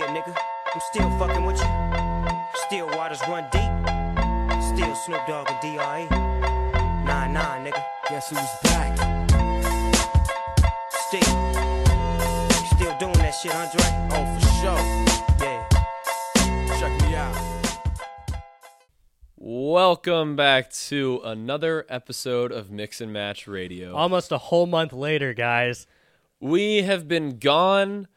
Yeah, nigga, I'm still fucking with you. Still waters run deep. Still Snoop Dogg and D.R.E. Nah, nah, nigga. Guess who's back? Still. Still doing that shit, Andre? Oh, for sure. Yeah. Check me out. Welcome back to another episode of Mix and Match Radio. Almost a whole month later, guys. we have been gone.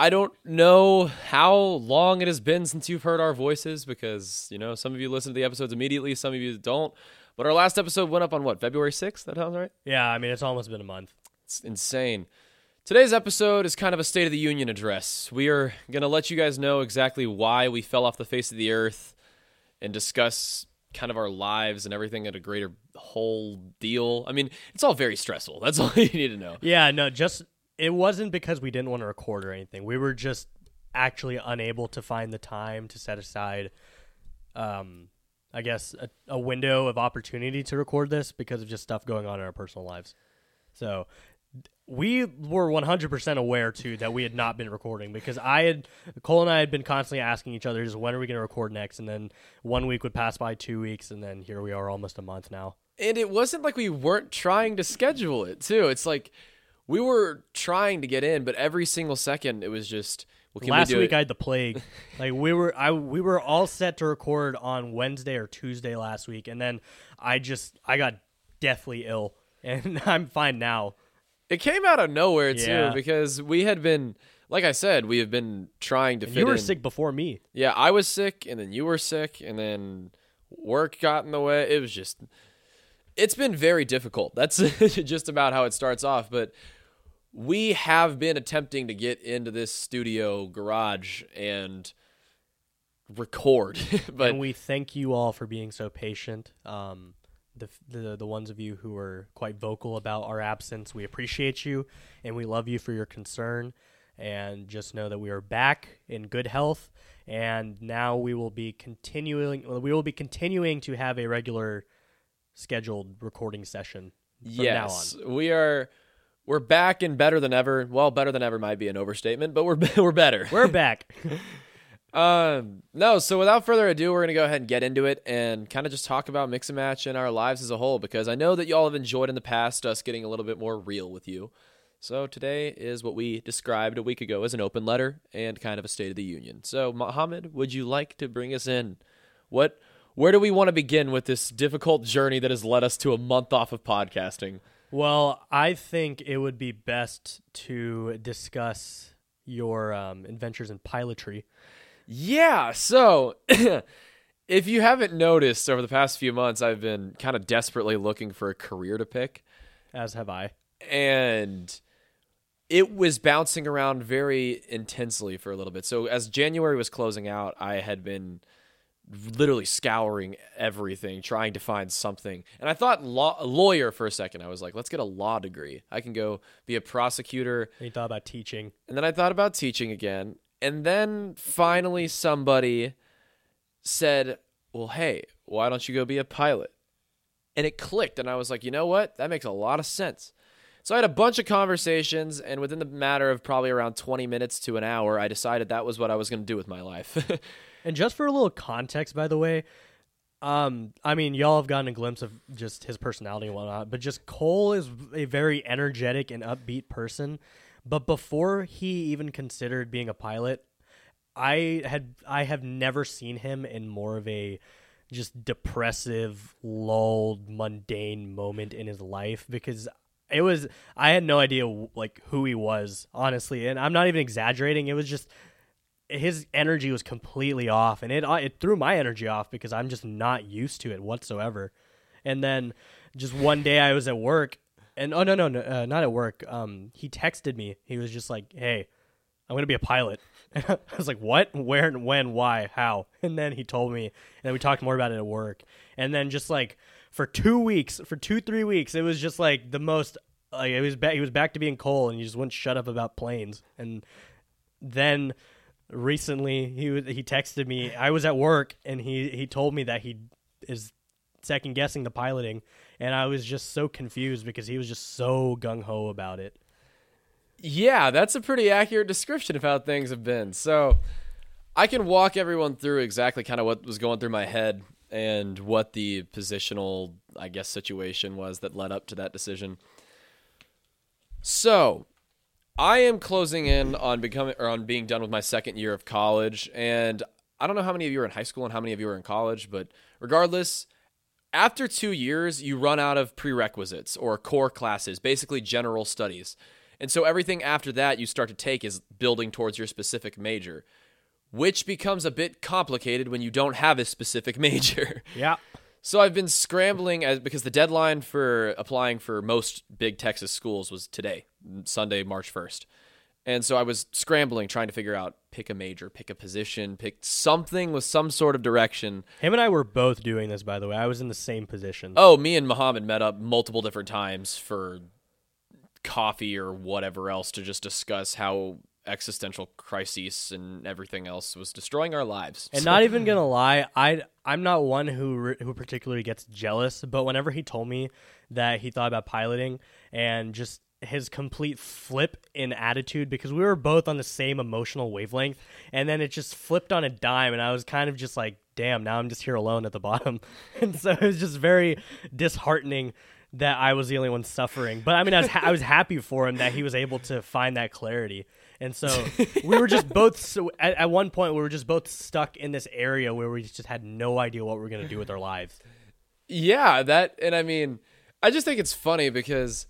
I don't know how long it has been since you've heard our voices because, you know, some of you listen to the episodes immediately, some of you don't. But our last episode went up on what, February 6th? That sounds right? Yeah, I mean, it's almost been a month. It's insane. Today's episode is kind of a State of the Union address. We are going to let you guys know exactly why we fell off the face of the earth and discuss kind of our lives and everything at a greater whole deal. I mean, it's all very stressful. That's all you need to know. Yeah, no, just it wasn't because we didn't want to record or anything. We were just actually unable to find the time to set aside, um, I guess, a, a window of opportunity to record this because of just stuff going on in our personal lives. So we were 100% aware too that we had not been recording because I had Cole and I had been constantly asking each other just when are we going to record next and then one week would pass by 2 weeks and then here we are almost a month now. And it wasn't like we weren't trying to schedule it, too. It's like we were trying to get in, but every single second it was just, well, can Last we do week it? I had the plague. like we were I we were all set to record on Wednesday or Tuesday last week and then I just I got deathly ill and I'm fine now. It came out of nowhere, too, Yeah. because we had been, like I said, we have been trying to And fit you were in. sick before me. Yeah, I was sick, and then you were sick, and then work got in the way. It was just, it's been very difficult. That's just about how it starts off. But we have been attempting to get into this studio garage and record, but and we thank you all for being so patient. Um, the, the the ones of you who were quite vocal about our absence, we appreciate you and we love you for your concern. And just know that we are back in good health, and now we will be continuing. We will be continuing to have a regular scheduled recording session from yes, now on. we are. We're back and better than ever. Well, better than ever might be an overstatement, but we're we're better. We're back. Um, no, so without further ado, we're going to go ahead and get into it and kind of just talk about Mix and Match and our lives as a whole because I know that y'all have enjoyed in the past us getting a little bit more real with you. So today is what we described a week ago as an open letter and kind of a State of the Union. So, Mohammed, would you like to bring us in? What, where do we want to begin with this difficult journey that has led us to a month off of podcasting? Well, I think it would be best to discuss your um, adventures in pilotry. Yeah, so if you haven't noticed over the past few months, I've been kind of desperately looking for a career to pick. as have I. and it was bouncing around very intensely for a little bit. So as January was closing out, I had been literally scouring everything, trying to find something. And I thought law, a lawyer for a second. I was like, let's get a law degree. I can go be a prosecutor. And you thought about teaching. And then I thought about teaching again. And then finally somebody said, "Well, hey, why don't you go be a pilot?" And it clicked and I was like, "You know what? That makes a lot of sense." So I had a bunch of conversations and within the matter of probably around 20 minutes to an hour, I decided that was what I was going to do with my life. And just for a little context, by the way, um, I mean, y'all have gotten a glimpse of just his personality and whatnot, but just Cole is a very energetic and upbeat person. But before he even considered being a pilot, I had I have never seen him in more of a just depressive, lulled, mundane moment in his life because it was I had no idea like who he was honestly, and I'm not even exaggerating. It was just his energy was completely off, and it it threw my energy off because I'm just not used to it whatsoever. And then just one day I was at work, and oh no no no uh, not at work. Um, he texted me. He was just like, "Hey, I'm gonna be a pilot." And I was like, "What? Where? When? Why? How?" And then he told me, and then we talked more about it at work. And then just like for two weeks, for two three weeks, it was just like the most. Like it was back. He was back to being Cole, and he just wouldn't shut up about planes. And then recently he he texted me. I was at work, and he he told me that he is second guessing the piloting, and I was just so confused because he was just so gung ho about it. Yeah, that's a pretty accurate description of how things have been. So I can walk everyone through exactly kind of what was going through my head and what the positional, I guess, situation was that led up to that decision. So I am closing in on becoming or on being done with my second year of college, and I don't know how many of you are in high school and how many of you are in college, but regardless, after two years, you run out of prerequisites or core classes, basically general studies. And so everything after that you start to take is building towards your specific major, which becomes a bit complicated when you don't have a specific major. Yeah. So I've been scrambling as because the deadline for applying for most big Texas schools was today, Sunday, March 1st. And so I was scrambling trying to figure out pick a major, pick a position, pick something with some sort of direction. Him and I were both doing this, by the way. I was in the same position. Oh, me and Muhammad met up multiple different times for coffee or whatever else to just discuss how existential crises and everything else was destroying our lives. And So- not even gonna lie, I I'm not one who who particularly gets jealous. But whenever he told me that he thought about piloting and just his complete flip in attitude, because we were both on the same emotional wavelength, and then it just flipped on a dime, and I was kind of just like, damn, now I'm just here alone at the bottom, and so it was just very disheartening that I was the only one suffering. But I mean, I was ha- I was happy for him that he was able to find that clarity. And so we were just both so at, at one point we were just both stuck in this area where we just had no idea what we were going to do with our lives. Yeah, that and I mean, I just think it's funny because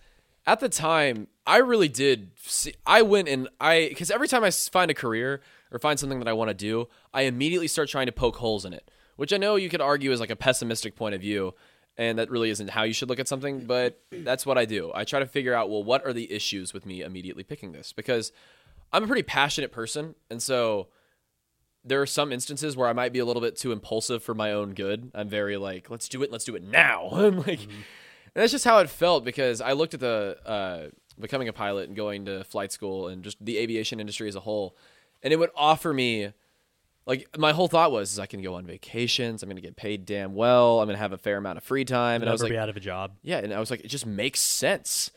at the time I really did see I went and I cuz every time I find a career or find something that I want to do, I immediately start trying to poke holes in it, which I know you could argue is like a pessimistic point of view and that really isn't how you should look at something, but that's what I do. I try to figure out well what are the issues with me immediately picking this because I'm a pretty passionate person and so there are some instances where I might be a little bit too impulsive for my own good. I'm very like, let's do it, let's do it now. I'm like, mm-hmm. And that's just how it felt because I looked at the uh, becoming a pilot and going to flight school and just the aviation industry as a whole, and it would offer me. Like my whole thought was, is I can go on vacations. I'm going to get paid damn well. I'm going to have a fair amount of free time. And I was Never like, out of a job. yeah, and I was like, it just makes sense.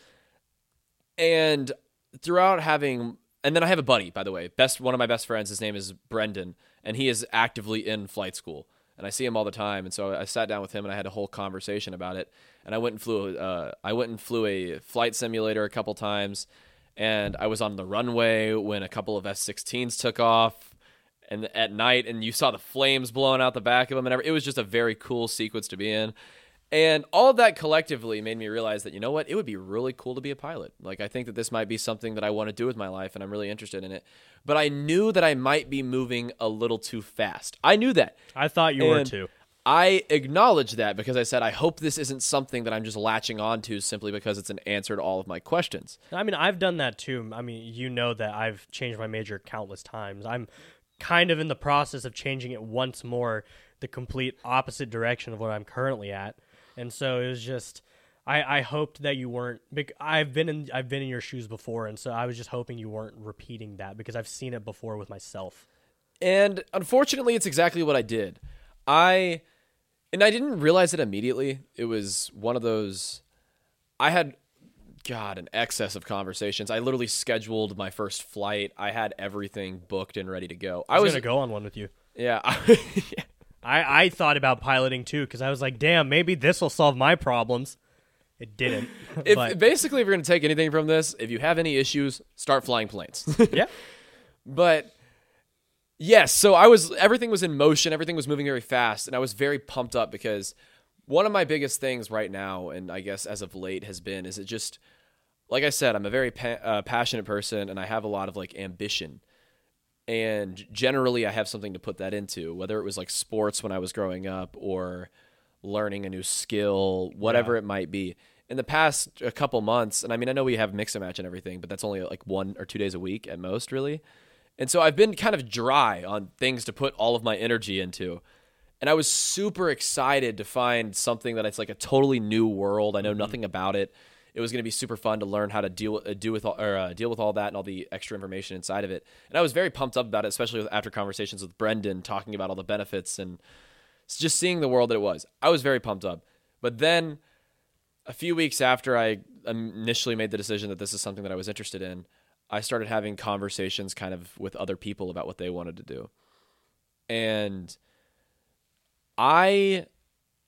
And throughout having, and then I have a buddy, by the way, best one of my best friends. His name is Brendan, and he is actively in flight school, and I see him all the time. And so I sat down with him, and I had a whole conversation about it. And I went and flew, uh, I went and flew a flight simulator a couple times, and I was on the runway when a couple of F-16s took off. And at night, and you saw the flames blowing out the back of them, and every, it was just a very cool sequence to be in. And all of that collectively made me realize that, you know what, it would be really cool to be a pilot. Like, I think that this might be something that I want to do with my life, and I'm really interested in it. But I knew that I might be moving a little too fast. I knew that. I thought you were too. I acknowledge that because I said, I hope this isn't something that I'm just latching onto simply because it's an answer to all of my questions. I mean, I've done that too. I mean, you know that I've changed my major countless times. I'm kind of in the process of changing it once more, the complete opposite direction of what I'm currently at. And so it was just I, I hoped that you weren't I've been in I've been in your shoes before and so I was just hoping you weren't repeating that because I've seen it before with myself. And unfortunately, it's exactly what I did. I and I didn't realize it immediately. It was one of those I had god an excess of conversations. I literally scheduled my first flight. I had everything booked and ready to go. I I was, was going to go on one with you. yeah. I, I, I thought about piloting too because I was like, damn, maybe this will solve my problems. It didn't. if but basically if you're going to take anything from this, if you have any issues, start flying planes. yeah, But yes, so I was everything was in motion, everything was moving very fast, and I was very pumped up because one of my biggest things right now, and I guess as of late, has been is it just like I said, I'm a very pa- uh, passionate person, and I have a lot of like ambition, and generally I have something to put that into, whether it was like sports when I was growing up or learning a new skill, whatever Yeah. it might be. In the past a couple months, and I mean, I know we have mix and match and everything, but that's only like one or two days a week at most, really. And so I've been kind of dry on things to put all of my energy into. And I was super excited to find something that it's like a totally new world. I know mm-hmm. nothing about it. It was going to be super fun to learn how to deal uh, do with all, or uh, deal with all that and all the extra information inside of it. And I was very pumped up about it, especially with, after conversations with Brendan talking about all the benefits and just seeing the world that it was. I was very pumped up. But then a few weeks after I initially made the decision that this is something that I was interested in, I started having conversations kind of with other people about what they wanted to do. And I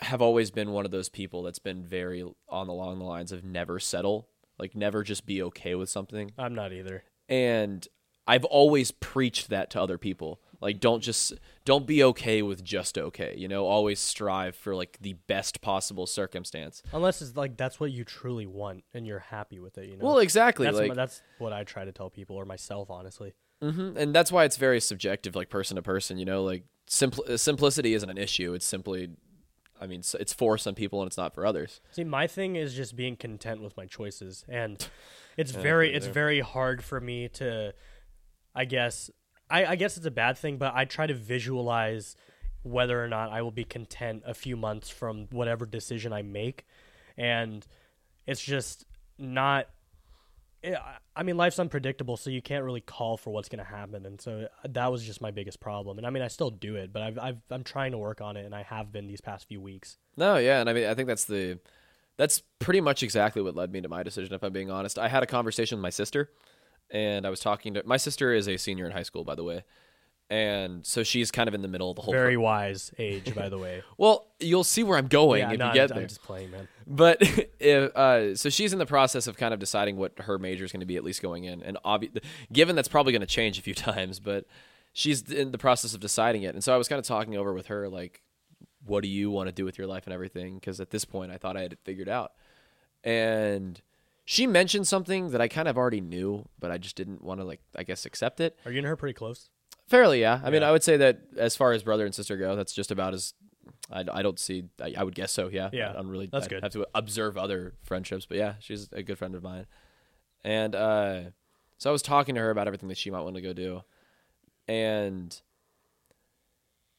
have always been one of those people that's been very on along the lines of never settle, like never just be okay with something. I'm not either. And I've always preached that to other people. Like don't just don't be okay with just okay, you know, always strive for like the best possible circumstance. Unless it's like that's what you truly want and you're happy with it, you know. Well, exactly. that's, like my- that's what I try to tell people or myself, honestly. hmm And that's why it's very subjective, like person to person. You know, like simpl- simplicity isn't an issue. It's simply, I mean, it's for some people and it's not for others. See, my thing is just being content with my choices, and it's Yeah, very it's very hard for me to, I guess, I, I guess it's a bad thing, but I try to visualize whether or not I will be content a few months from whatever decision I make, and it's just not. I- I mean, life's unpredictable, so you can't really call for what's going to happen, and so uh, that was just my biggest problem. And I mean, I still do it, but I've, I've I'm trying to work on it, and I have been these past few weeks. No, yeah, and I mean, I think that's the, that's pretty much exactly what led me to my decision. If I'm being honest, I had a conversation with my sister, and I was talking to my sister is a senior in high school, by the way, and so she's kind of in the middle of the whole. pro- Very wise age, by the way. well, you'll see where I'm going yeah, if no, you get I'm, there. I'm just playing, man. But if, uh, so she's in the process of kind of deciding what her major is going to be, at least going in. And obvi- given that's probably going to change a few times, but she's in the process of deciding it. And so I was kind of talking over with her, like, what do you want to do with your life and everything? Because at this point, I thought I had it figured out. And she mentioned something that I kind of already knew, but I just didn't want to, like, I guess, accept it. Are you and her pretty close? Fairly, yeah. I mean, I would say that as far as brother and sister go, that's just about as. I, I don't see. I, I would guess so. Yeah. Yeah, I'm really. that's I'd good. Have to observe other friendships, but yeah, she's a good friend of mine, and uh, so I was talking to her about everything that she might want to go do, and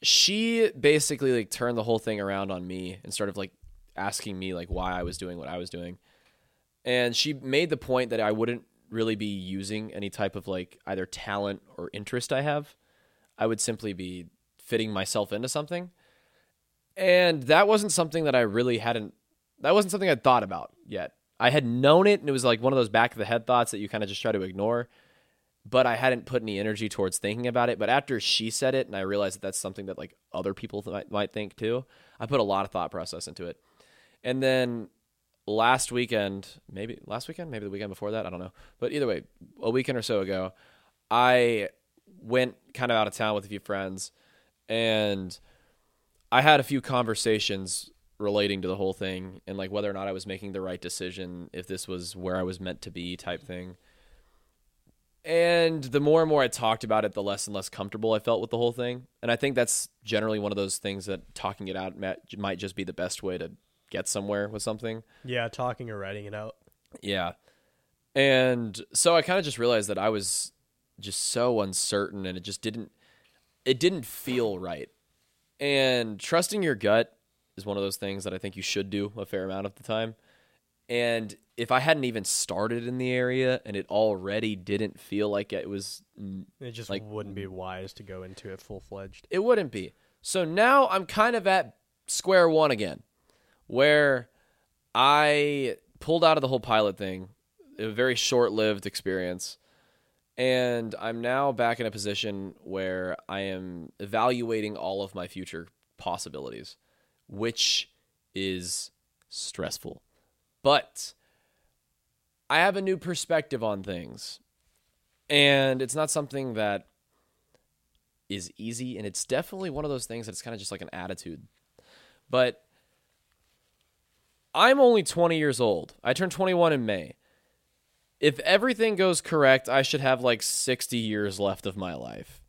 she basically like turned the whole thing around on me and started like asking me like why I was doing what I was doing, and she made the point that I wouldn't really be using any type of like either talent or interest I have. I would simply be fitting myself into something. And that wasn't something that I really hadn't that wasn't something I'd thought about yet. I had known it and it was like one of those back of the head thoughts that you kind of just try to ignore, but I hadn't put any energy towards thinking about it. But after she said it and I realized that that's something that like other people th- might think too, I put a lot of thought process into it. And then last weekend, maybe last weekend, maybe the weekend before that, I don't know. But either way, a weekend or so ago, I went kind of out of town with a few friends and I had a few conversations relating to the whole thing and like whether or not I was making the right decision, if this was where I was meant to be type thing. And the more and more I talked about it, the less and less comfortable I felt with the whole thing. And I think that's generally one of those things that talking it out might might just be the best way to get somewhere with something. Yeah, talking or writing it out. Yeah. And so I kind of just realized that I was just so uncertain and it just didn't it didn't feel right. And trusting your gut is one of those things that I think you should do a fair amount of the time. And if I hadn't even started in the area and it already didn't feel like it was It just Like- wouldn't be wise to go into it full fledged. it wouldn't be. So now I'm kind of at square one again, where I pulled out of the whole pilot thing, a very short lived experience. And I'm now back in a position where I am evaluating all of my future possibilities, which is stressful. But I have a new perspective on things. And it's not something that is easy and it's definitely one of those things that's kind of just like an attitude but i'm only 20 years old i turned 21 in may if everything goes correct i should have like 60 years left of my life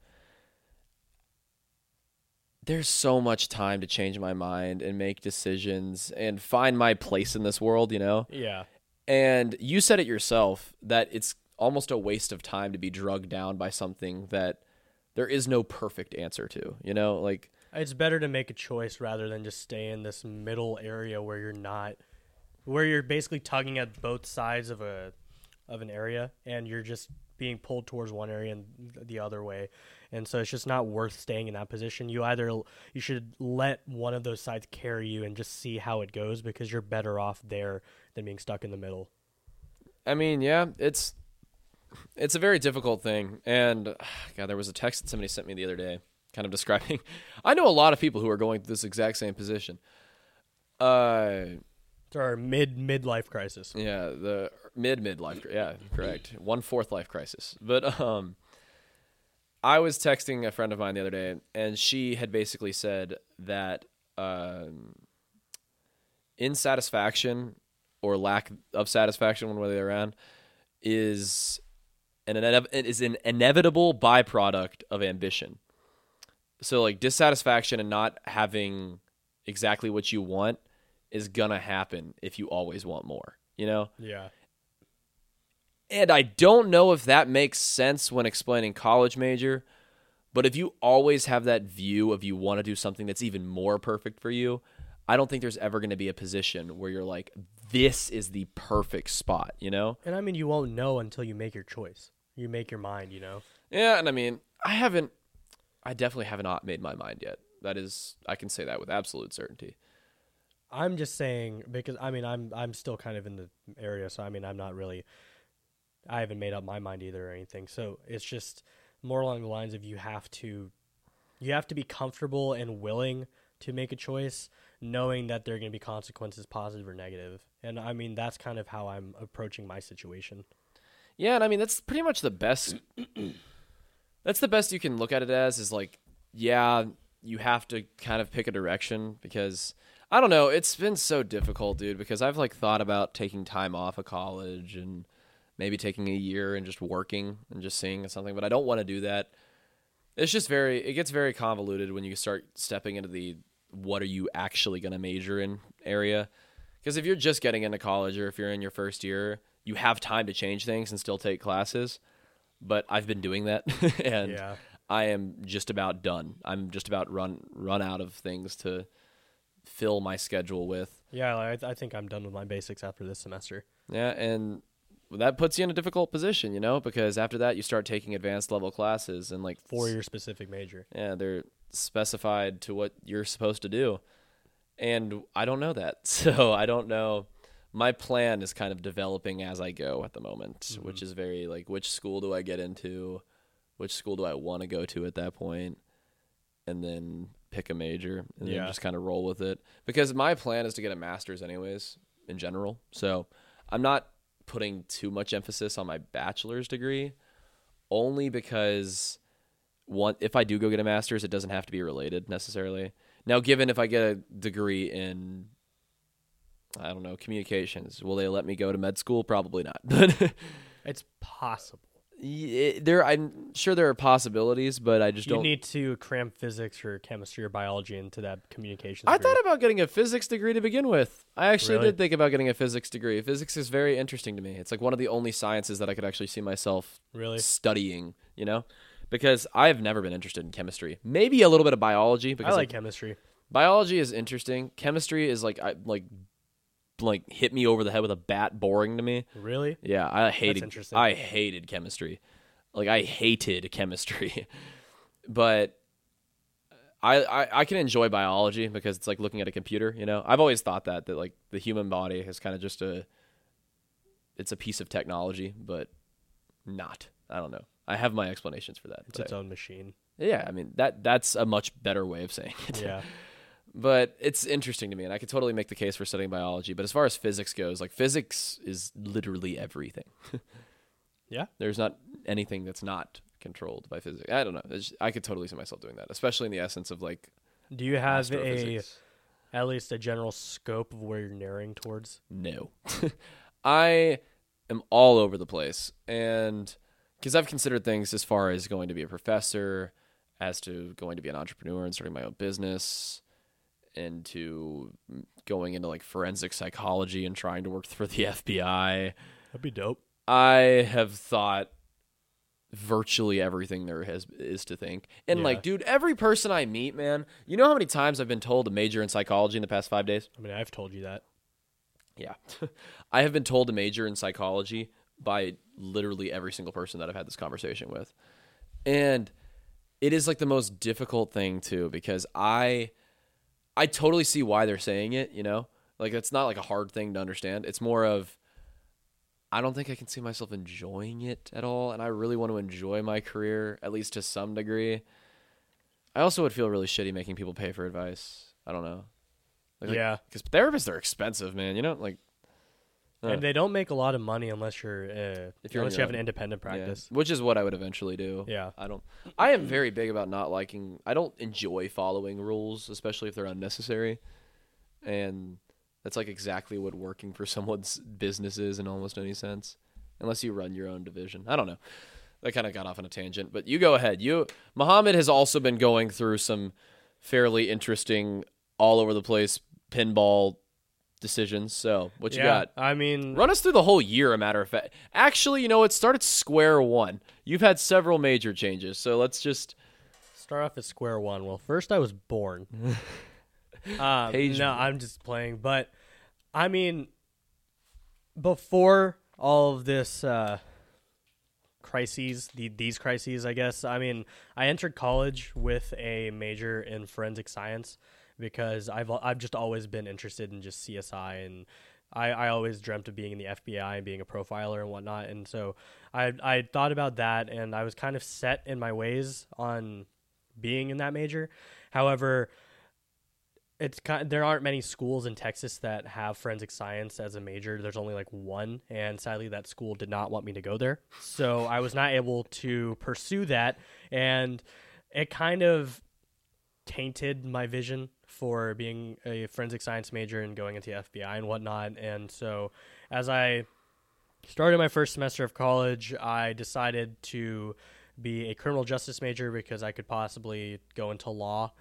there's so much time to change my mind and make decisions and find my place in this world you know Yeah. and you said it yourself that it's almost a waste of time to be drugged down by something that there is no perfect answer to. You know, like It's better to make a choice rather than just stay in this middle area where you're not where you're basically tugging at both sides of a of an area and you're just being pulled towards one area and the other way. And so it's just not worth staying in that position. You either you should let one of those sides carry you and just see how it goes because you're better off there than being stuck in the middle. I mean, yeah, it's it's a very difficult thing. And God, there was a text that somebody sent me the other day, kind of describing. I know a lot of people who are going through this exact same position. Uh, It's our mid midlife crisis. yeah, the mid midlife. Yeah, correct. One fourth life crisis. But um, I was texting a friend of mine the other day, and she had basically said that um, insatisfaction or lack of satisfaction, one way or the other around, is an is an inevitable byproduct of ambition. So like dissatisfaction and not having exactly what you want is gonna happen if you always want more. You know? Yeah. And I don't know if that makes sense when explaining college major, but if you always have that view of you want to do something that's even more perfect for you, I don't think there's ever going to be a position where you're like, this is the perfect spot, you know? And I mean, you won't know until you make your choice. You make your mind, you know. Yeah, and I mean, I haven't, I definitely have not made my mind yet. That is, I can say that with absolute certainty. I'm just saying because I mean, I'm I'm still kind of in the area, so I mean, I'm not really. I haven't made up my mind either or anything. So it's just more along the lines of you have to, you have to be comfortable and willing to make a choice, knowing that there are going to be consequences, positive or negative. And I mean, that's kind of how I'm approaching my situation. Yeah, and I mean that's pretty much the best. That's the best you can look at it as is like, yeah, you have to kind of pick a direction because I don't know. It's been so difficult, dude. Because I've like thought about taking time off of college and maybe taking a year and just working and just seeing something, but I don't want to do that. It's just very. It gets very convoluted when you start stepping into the what are you actually going to major in area. Because if you're just getting into college or if you're in your first year, you have time to change things and still take classes. But I've been doing that, and Yeah. I am just about done. I'm just about run run out of things to fill my schedule with. Yeah, like, I, I think I'm done with my basics after this semester. Yeah, and that puts you in a difficult position, you know, because after that you start taking advanced level classes and like For your specific major. Yeah, they're specified to what you're supposed to do. And I don't know that. So I don't know. My plan is kind of developing as I go at the moment, mm-hmm. which is very like which school do I get into? Which school do I want to go to at that point? And then pick a major and then just kind of roll with it. Because my plan is to get a master's anyways in general. So I'm not putting too much emphasis on my bachelor's degree only because one if I do go get a master's, it doesn't have to be related necessarily. Now, given if I get a degree in I don't know communications, will they let me go to med school? Probably not. But It's possible. yeah, there, I'm sure there are possibilities, but I just You don't. need to cram physics or chemistry or biology into that communications. I degree. thought about getting a physics degree to begin with. I actually Really? did think about getting a physics degree. Physics is very interesting to me. It's like one of the only sciences that I could actually see myself really. studying. You know, because I've never been interested in chemistry. Maybe a little bit of biology because I like like, chemistry. biology is interesting. Chemistry is like I like like hit me over the head with a bat, boring to me. Really? Yeah, I hated. I hated chemistry. Like I hated chemistry, but I, I I can enjoy biology because it's like looking at a computer. You know, I've always thought that that like the human body is kind of just a. It's a piece of technology, but not. I don't know. I have my explanations for that. It's its own machine. yeah, I mean that that's a much better way of saying it. Yeah. but it's interesting to me, and I could totally make the case for studying biology. But as far as physics goes, like physics is literally everything. Yeah. There's not anything that's not controlled by physics. I don't know. It's- I could totally see myself doing that, especially in the essence of like Do you have a at least a general scope of where you're narrowing towards? No, I am all over the place, and because I've considered things as far as going to be a professor, as to going to be an entrepreneur and starting my own business, and to going into like forensic psychology and trying to work for the FBI. That'd be dope. I have thought virtually everything there has is to think. And Yeah. like, dude, every person I meet, man, you know how many times I've been told to major in psychology in the past five days? I mean, I've told you that. Yeah. I have been told to major in psychology by literally every single person that I've had this conversation with. And it is like the most difficult thing too because I I totally see why they're saying it, you know? Like it's not like a hard thing to understand. It's more of I don't think I can see myself enjoying it at all, and I really want to enjoy my career at least to some degree. I also would feel really shitty making people pay for advice. I don't know. Like, Yeah. because therapists are expensive, man. You know, like uh, And they don't make a lot of money unless you're uh, If you're unless you have an independent yeah, practice. which is what I would eventually do. Yeah. I don't. I am very big about not liking. I don't enjoy following rules, especially if they're unnecessary, and that's like exactly what working for someone's business is in almost any sense, unless you run your own division. I don't know. I kind of got off on a tangent, but you go ahead. You Muhammad has also been going through some fairly interesting, all over the place pinball decisions. So what you yeah. got? I mean, Run us through the whole year, a matter of fact. Actually, you know, it started square one. You've had several major changes, so let's just. start off at square one. Well, first I was born. um, Page- no, I'm just playing. But I mean, before all of this uh, crises, the, these crises, I guess. I mean, I entered college with a major in forensic science because I've I've just always been interested in just CSI and. I, I always dreamt of being in the FBI and being a profiler and whatnot, and so I I thought about that, and I was kind of set in my ways on being in that major. However, it's kind there aren't many schools in Texas that have forensic science as a major. There's only like one, and sadly, that school did not want me to go there. So I was not able to pursue that, and it kind of tainted my vision for being a forensic science major and going into FBI and whatnot. And so, as I started my first semester of college, I decided to be a criminal justice major because I could possibly go into law.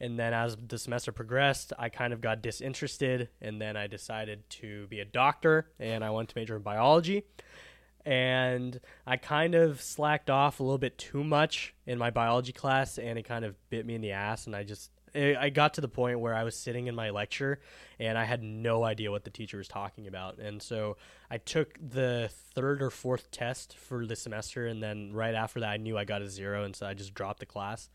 And then as the semester progressed, I kind of got disinterested. And then I decided to be a doctor and I went to major in biology. And I kind of slacked off a little bit too much in my biology class and it kind of bit me in the ass. And I just, I got to the point where I was sitting in my lecture and I had no idea what the teacher was talking about. And so I took the third or fourth test for the semester, and then right after that, I knew I got a zero, and so I just dropped the class.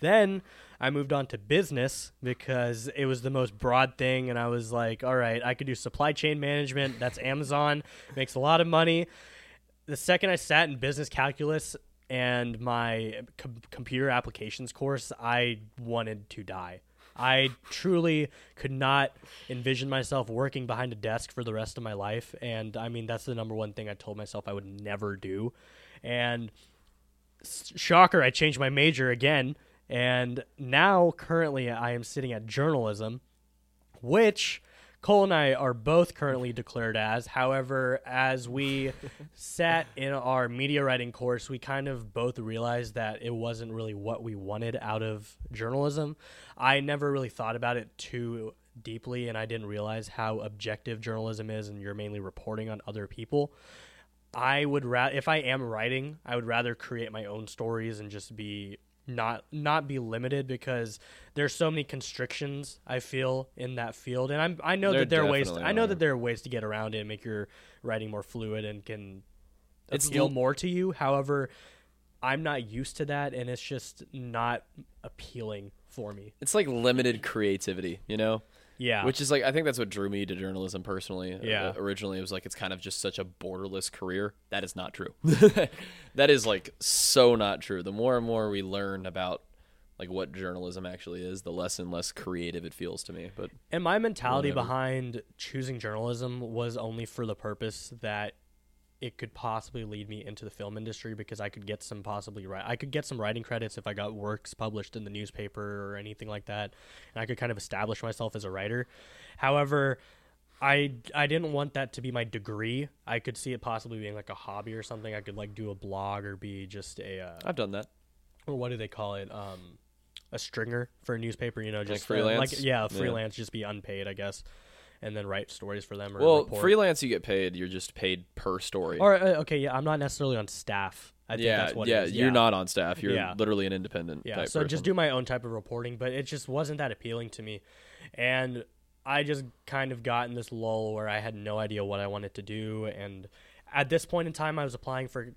Then I moved on to business because it was the most broad thing, and I was like, all right, I could do supply chain management. That's Amazon, makes a lot of money. The second I sat in business calculus and my com- computer applications course, I wanted to die. I truly could not envision myself working behind a desk for the rest of my life. And I mean, that's the number one thing I told myself I would never do. And shocker, I changed my major again. And now, currently, I am sitting at journalism, which Cole and I are both currently declared as. However, as we sat in our media writing course, we kind of both realized that it wasn't really what we wanted out of journalism. I never really thought about it too deeply, and I didn't realize how objective journalism is, and you're mainly reporting on other people. I would rather, if I am writing, I would rather create my own stories and just be not not be limited because there's so many constrictions I feel in that field, and I'm I know There that there are ways definitely I know are. that there are ways to get around it and make your writing more fluid and can It's appeal l- more to you. However, I'm not used to that, and it's just not appealing for me. It's like limited creativity, you know? Yeah, Which is like, I think that's what drew me to journalism personally. Yeah. Uh, originally, it was like, it's kind of just such a borderless career. That is not true. that is like so not true. The more and more we learn about like what journalism actually is, the less and less creative it feels to me. But And my mentality Whatever. behind choosing journalism was only for the purpose that it could possibly lead me into the film industry because I could get some possibly right I could get some writing credits if I got works published in the newspaper or anything like that and I could kind of establish myself as a writer. However, I I didn't want that to be my degree. I could see it possibly being like a hobby or something. I could like do a blog or be just a uh, I've done that. or what do they call it? Um, a stringer for a newspaper. You know, just uh, freelance? like yeah, Yeah. freelance, just be unpaid, I guess, and then write stories for them. Or Well, report. freelance, you get paid. You're just paid per story. Or uh, okay, yeah, I'm not necessarily on staff. I think yeah, that's what. yeah, it is. you're yeah. not on staff. You're Yeah. literally an independent. Yeah, so just do my own type of reporting, but it just wasn't that appealing to me, and I just kind of got in this lull where I had no idea what I wanted to do, and at this point in time, I was applying for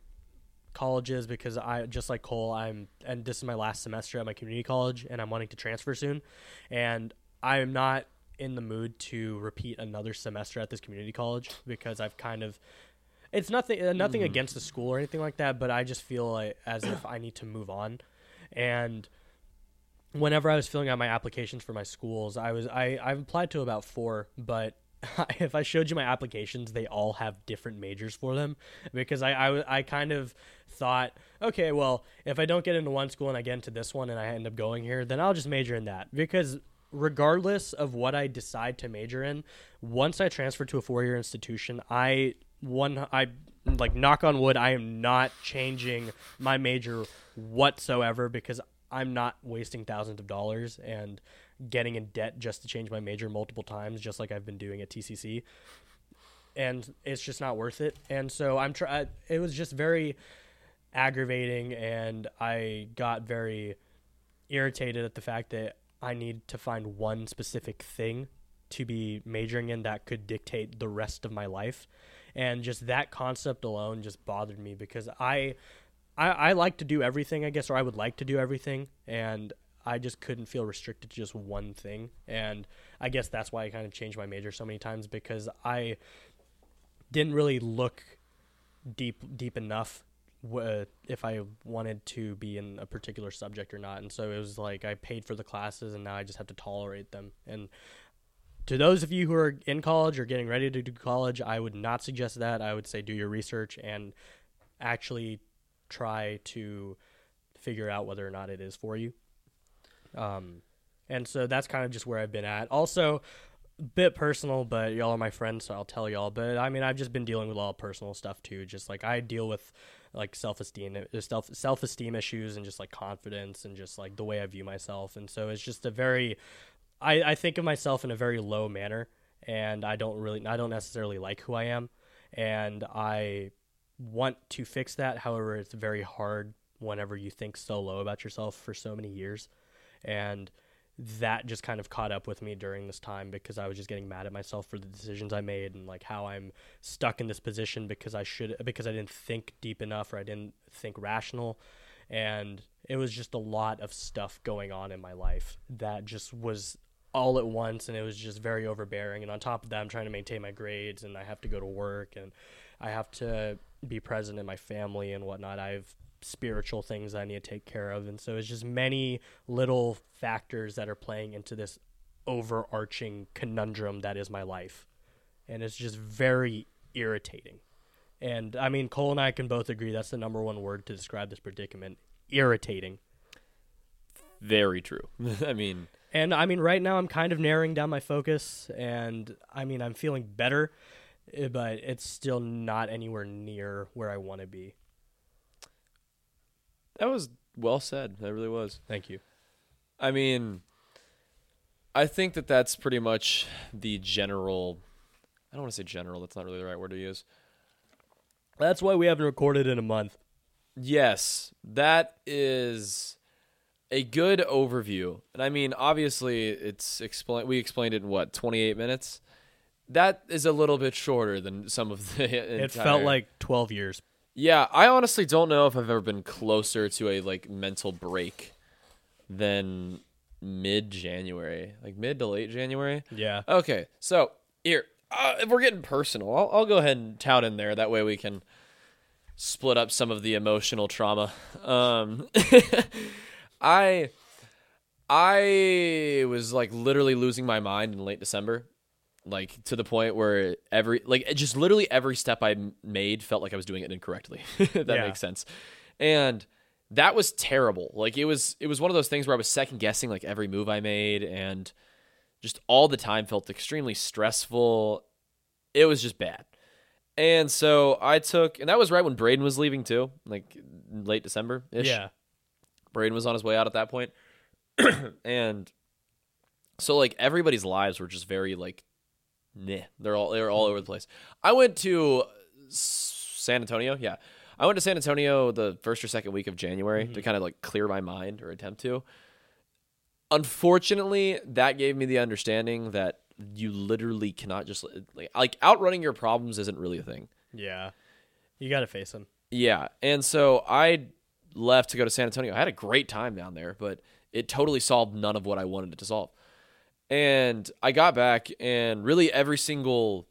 colleges because I just like Cole, I'm and this is my last semester at my community college, and I'm wanting to transfer soon, and I'm not in the mood to repeat another semester at this community college because I've kind of it's nothing uh, nothing against the school or anything like that, but I just feel like as if I need to move on. And whenever I was filling out my applications for my schools, I was I I've applied to about 4, but if I showed you my applications, they all have different majors for them because I, I, I kind of thought, okay, well, if I don't get into one school and I get into this one and I end up going here, then I'll just major in that because regardless of what I decide to major in, once I transfer to a four year institution, I one I like knock on wood, I am not changing my major whatsoever because I'm not wasting thousands of dollars and getting in debt just to change my major multiple times, just like I've been doing at TCC. And it's just not worth it. And so I'm try. It was just very aggravating, and I got very irritated at the fact that I need to find one specific thing to be majoring in that could dictate the rest of my life. And just that concept alone just bothered me because I, I, I like to do everything, I guess, or I would like to do everything, and I just couldn't feel restricted to just one thing. And I guess that's why I kind of changed my major so many times because I didn't really look deep deep enough w- if I wanted to be in a particular subject or not. And so it was like I paid for the classes and now I just have to tolerate them. And to those of you who are in college or getting ready to do college, I would not suggest that. I would say do your research and actually try to figure out whether or not it is for you. Um, and so that's kind of just where I've been at. Also, bit personal, but y'all are my friends, so I'll tell y'all. But I mean, I've just been dealing with a lot of personal stuff too. Just like I deal with like uh, self esteem, self self esteem issues, and just like confidence, and just like the way I view myself. And so it's just a very, I I think of myself in a very low manner, and I don't really, I don't necessarily like who I am, and I want to fix that. However, it's very hard whenever you think so low about yourself for so many years and that just kind of caught up with me during this time because I was just getting mad at myself for the decisions I made and like how I'm stuck in this position because I should because I didn't think deep enough or I didn't think rational. And it was just a lot of stuff going on in my life that just was all at once and it was just very overbearing. And on top of that I'm trying to maintain my grades and I have to go to work and I have to be present in my family and whatnot. I've spiritual things I need to take care of. And so it's just many little factors that are playing into this overarching conundrum that is my life. And it's just very irritating. And I mean, Cole and I can both agree that's the number one word to describe this predicament irritating. Very true. I mean, And I mean, right now I'm kind of narrowing down my focus, and I mean, I'm feeling better, eh, but it's still not anywhere near where I want to be. That was well said. That really was. Thank you. I mean, I think that that's pretty much the general. I don't want to say general. That's not really the right word to use. That's why we haven't recorded in a month. Yes, that is a good overview. And I mean, obviously, it's explain. We explained it in what twenty eight minutes. That is a little bit shorter than some of the. It felt like 12 years. Yeah, I honestly don't know if I've ever been closer to a like mental break than mid January, like mid to late January. Yeah. Okay, so here, uh, if we're getting personal, I'll, I'll go ahead and tout in there. That way we can split up some of the emotional trauma. Um, I, I was like literally losing my mind in late December, like to the point where every like just literally every step I made felt like I was doing it incorrectly. that Yeah. makes sense, and that was terrible. Like it was, it was one of those things where I was second guessing like every move I made and just all the time felt extremely stressful. It was just bad. And so I took, and that was right when Braden was leaving too, like late December ish. Yeah. Braden was on his way out at that point. and so like everybody's lives were just very like nah. They're all they're all over the place. I went to San Antonio, yeah. I went to San Antonio the first or second week of January to mm-hmm. kind of like clear my mind or attempt to. Unfortunately, that gave me the understanding that you literally cannot just like, like outrunning your problems isn't really a thing. Yeah. You got to face them. Yeah. And so I left to go to San Antonio. I had a great time down there, but it totally solved none of what I wanted it to solve. And I got back and really every single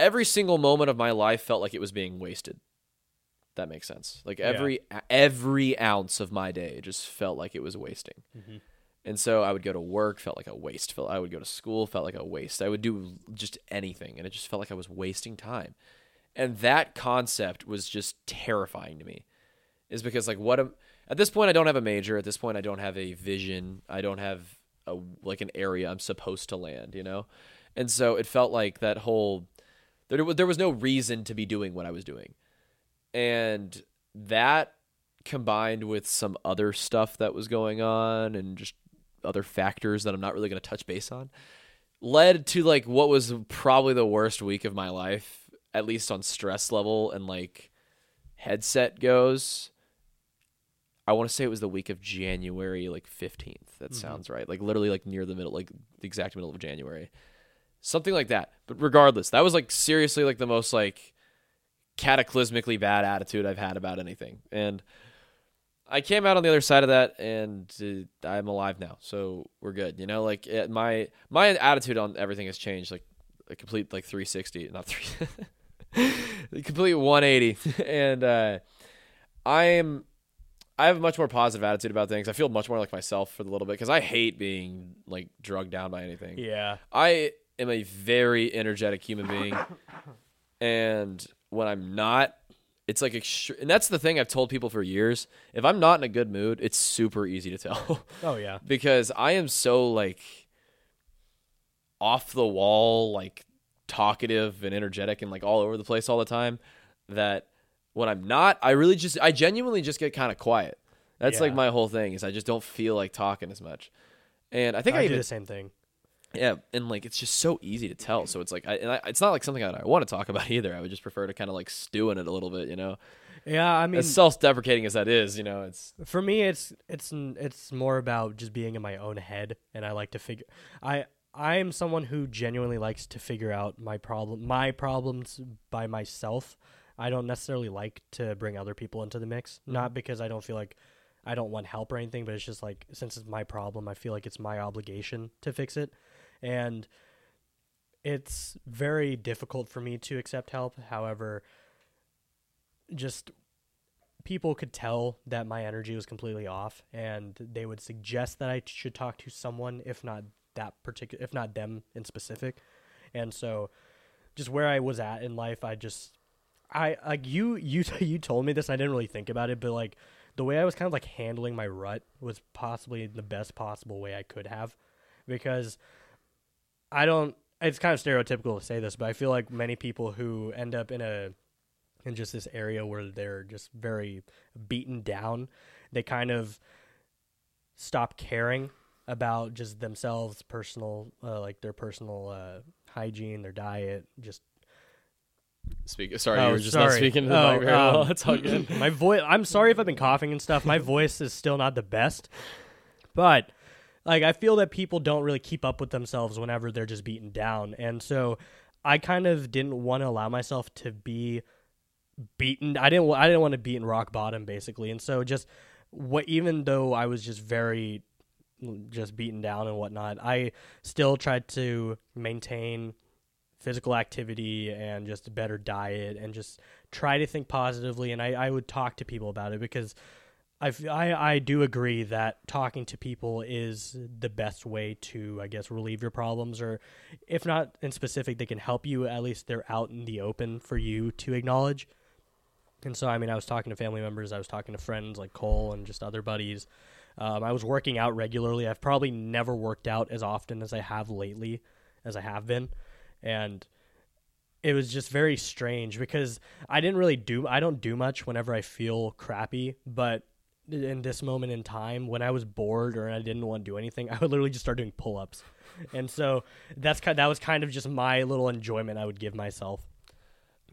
every single moment of my life felt like it was being wasted. That makes sense. Like every every ounce of my day just felt like it was wasting. Mm-hmm. And so I would go to work, felt like a waste. Felt I would go to school, felt like a waste. I would do just anything, and it just felt like I was wasting time. And that concept was just terrifying to me. Is because like what am at this point I don't have a major. At this point I don't have a vision. I don't have a like an area I'm supposed to land. You know, and so it felt like that whole there wa- there was no reason to be doing what I was doing, and that combined with some other stuff that was going on and just other factors that I'm not really going to touch base on led to like what was probably the worst week of my life at least on stress level and like headset goes I want to say it was the week of January like 15th that sounds right like literally like near the middle like the exact middle of January something like that but regardless that was like seriously like the most like cataclysmically bad attitude I've had about anything and I came out on the other side of that, and uh, I'm alive now, so we're good. You know, like it, my my attitude on everything has changed, like a complete like 360, not three, complete 180, and uh, I am I have a much more positive attitude about things. I feel much more like myself for a little bit because I hate being like drugged down by anything. Yeah. I am a very energetic human being, and when I'm not, it's like, extre- and that's the thing I've told people for years. If I'm not in a good mood, it's super easy to tell Oh yeah. because I am so like off the wall, like talkative and energetic and like all over the place all the time that when I'm not, I really just, I genuinely just get kind of quiet. That's like my whole thing is I just don't feel like talking as much. And I think I, I, do even the same thing. yeah, and like it's just so easy to tell. So it's like, I, and I, it's not like something that I want to talk about either. I would just prefer to kind of like stew in it a little bit, you know. Yeah, I mean, as self-deprecating as that is, you know, it's for me it's it's it's more about just being in my own head and i like to figure i i am someone who genuinely likes to figure out my problem my problems by myself i don't necessarily like to bring other people into the mix. Mm-hmm. Not because i don't feel like i don't want help or anything but it's just like since it's my problem i feel like it's my obligation to fix it. And it's very difficult for me to accept help. However just people could tell that my energy was completely off and they would suggest that I should talk to someone if not that particular if not them in specific. And so just where I was at in life, I just I like you you you told me this I didn't really think about it, but like the way I was kind of like handling my rut was possibly the best possible way I could have because I don't it's kind of stereotypical to say this, but I feel like many people who end up in a in just this area where they're just very beaten down, they kind of stop caring about just themselves, personal, uh, like their personal uh, hygiene, their diet. Just speak. Sorry, Oh, you were just not speaking to the Oh, mic very well. um, It's all good. my voice. I'm sorry if I've been coughing and stuff. My voice is still not the best, but like I feel that people don't really keep up with themselves whenever they're just beaten down, and so I kind of didn't want to allow myself to be beaten. I didn't. I didn't want to be in rock bottom basically, and so just what even though I was just very just beaten down and whatnot, I still tried to maintain physical activity and just a better diet and just try to think positively. And I, I would talk to people about it because I I I do agree that talking to people is the best way to, I guess, relieve your problems, or if not in specific, they can help you. At least they're out in the open for you to acknowledge. And so, I mean, I was talking to family members, I was talking to friends like Cole and just other buddies. Um, I was working out regularly. I've probably never worked out as often as I have lately, as I have been, and it was just very strange because I didn't really do. I don't do much whenever I feel crappy, but in this moment in time, when I was bored or I didn't want to do anything, I would literally just start doing pull-ups, and so that's kind. That was kind of just my little enjoyment I would give myself.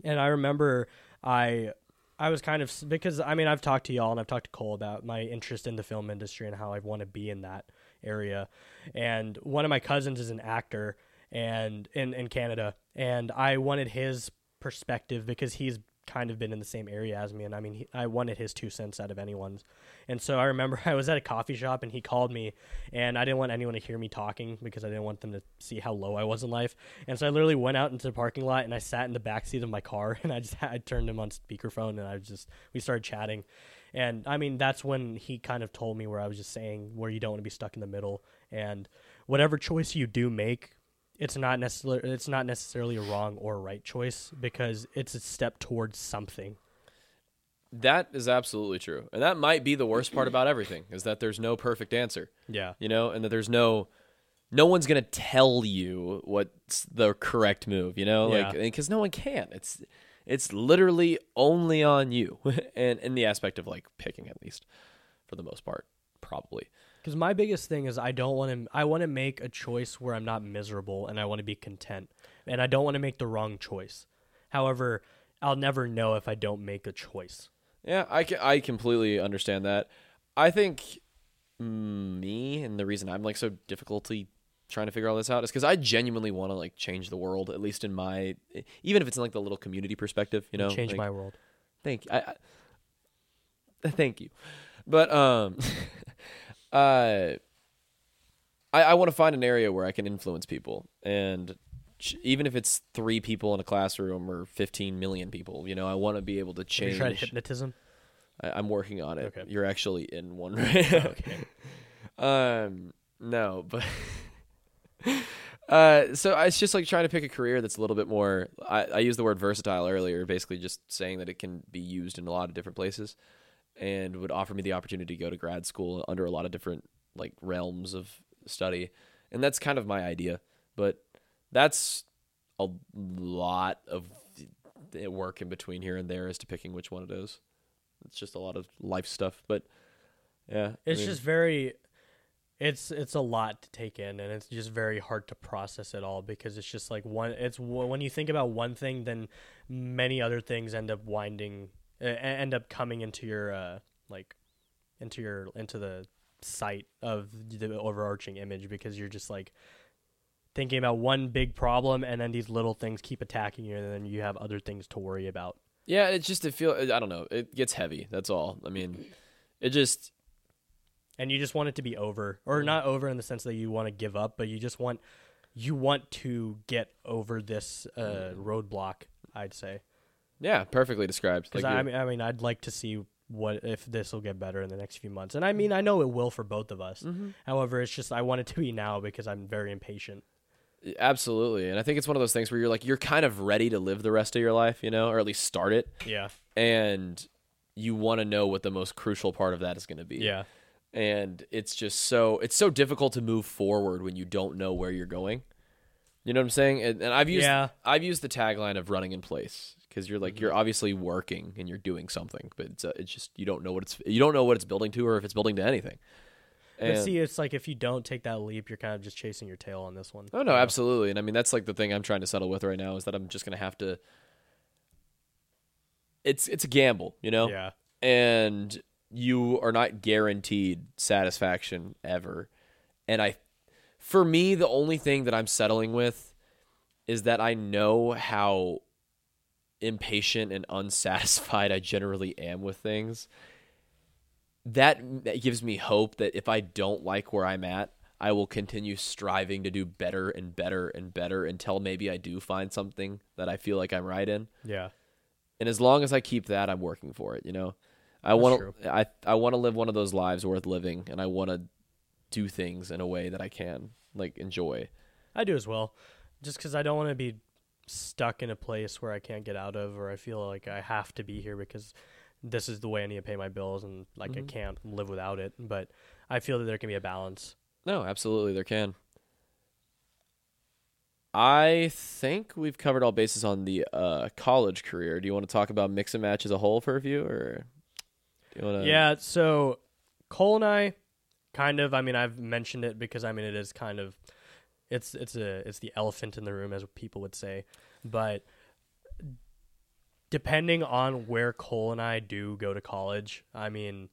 And I remember I I was kind of because I mean I've talked to y'all and I've talked to Cole about my interest in the film industry and how I want to be in that area. And one of my cousins is an actor and in in Canada and I wanted his perspective because he's kind of been in the same area as me, and I mean, he, I wanted his two cents out of anyone's. And so I remember I was at a coffee shop, and he called me, and I didn't want anyone to hear me talking because I didn't want them to see how low I was in life. And so I literally went out into the parking lot, and I sat in the back seat of my car, and I just I turned him on speakerphone, and I just we started chatting. And I mean, that's when he kind of told me where I was just saying where you don't want to be stuck in the middle, and whatever choice you do make, it's not necessarily it's not necessarily a wrong or right choice because it's a step towards something. That is absolutely true. And that might be the worst part about everything is that there's no perfect answer. Yeah. You know, and that there's no no one's going to tell you what's the correct move, you know? Like Yeah. cuz no one can. It's it's literally only on you. and in the aspect of like picking at least for the most part, probably. Because my biggest thing is I don't want to. I want to make a choice where I'm not miserable and I want to be content, and I don't want to make the wrong choice. However, I'll never know if I don't make a choice. Yeah, I, ca- I completely understand that. I think me and the reason I'm like so difficulty trying to figure all this out is because I genuinely want to like change the world, at least in my, even if it's in like the little community perspective, you know. Change like, my world. Thank you. I, I, thank you. But um, uh, I I want to find an area where I can influence people, and ch- even if it's three people in a classroom or fifteen million people, you know, I want to be able to you change. tried hypnotism? I, I'm working on it. Okay. You're actually in one right now. Okay. Um, no, but uh, so it's just like trying to pick a career that's a little bit more. I, I used the word versatile earlier, basically just saying that it can be used in a lot of different places, and would offer me the opportunity to go to grad school under a lot of different like realms of study, and that's kind of my idea. But that's a lot of work in between here and there as to picking which one it is. It's just a lot of life stuff, but yeah, I It's mean- just very. It's it's a lot to take in, and it's just very hard to process it all because it's just like one. It's when you think about one thing, then many other things end up winding, uh, end up coming into your uh, like, into your into the sight of the overarching image because you're just like thinking about one big problem, and then these little things keep attacking you, and then you have other things to worry about. Yeah, it's just it feel I don't know. It gets heavy. That's all. I mean, it just and you just want it to be over or not over in the sense that you want to give up but you just want you want to get over this uh, roadblock i'd say yeah, perfectly described. because Like I, mean, I mean i'd like to see what if this will get better in the next few months and i mean i know it will for both of us Mm-hmm. however it's just i want it to be now because i'm very impatient absolutely, and I think it's one of those things where you're like you're kind of ready to live the rest of your life, you know, or at least start it, yeah and you want to know what the most crucial part of that is going to be. yeah and it's just so it's so difficult to move forward when you don't know where you're going. You know what I'm saying? And, and I've used Yeah. I've used the tagline of running in place because you're like you're obviously working and you're doing something, but it's uh, it's just you don't know what it's you don't know what it's building to or if it's building to anything. but see it's like if you don't take that leap you're kind of just chasing your tail on this one Oh no, absolutely. And I mean that's like the thing I'm trying to settle with right now is that I'm just gonna have to it's it's a gamble, you know? yeah And you are not guaranteed satisfaction ever. And I for me, the only thing that I'm settling with is that I know how impatient and unsatisfied I generally am with things. That that gives me hope that if I don't like where I'm at, I will continue striving to do better and better and better until maybe I do find something that I feel like I'm right in. yeah And as long as I keep that, I'm working for it, you know. I want to I I want to live one of those lives worth living and I want to do things in a way that I can like enjoy. I do as well. Just because I don't want to be stuck in a place where I can't get out of, or I feel like I have to be here because this is the way I need to pay my bills, and like I can't live without it. But I feel that there can be a balance. No, absolutely there can. I think we've covered all bases on the uh, college career. Do you want to talk about mix and match as a whole for a few, or do you want to? Yeah. So Cole and I, kind of. I mean, I've mentioned it because I mean it is kind of, it's it's a it's the elephant in the room as people would say, but depending on where Cole and I do go to college, I mean,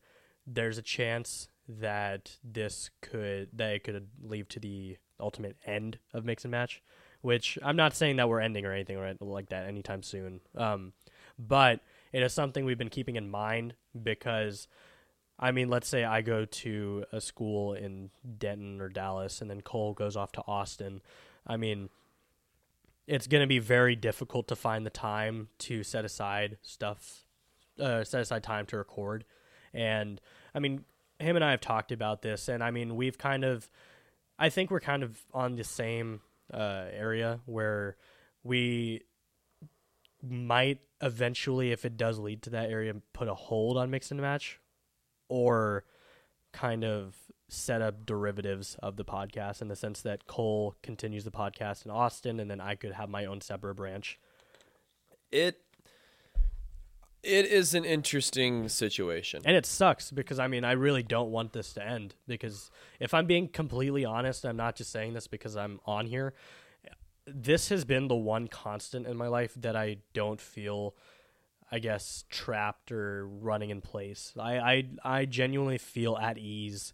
there's a chance that this could that it could lead to the ultimate end of mix and match. Which I'm not saying that we're ending or anything right like that anytime soon. Um, but it is something we've been keeping in mind because I mean, let's say I go to a school in Denton or Dallas and then Cole goes off to Austin. I mean, it's going to be very difficult to find the time to set aside stuff, uh, set aside time to record. And I mean, him and I have talked about this, and I mean, we've kind of, I think we're kind of on the same uh, area where we might eventually, if it does lead to that area, put a hold on mix and match, or kind of set up derivatives of the podcast in the sense that Cole continues the podcast in Austin, and then I could have my own separate branch. It it is an interesting situation. And it sucks because I mean I really don't want this to end because if I'm being completely honest, I'm not just saying this because I'm on here. This has been the one constant in my life that I don't feel I guess trapped or running in place. I I, I genuinely feel at ease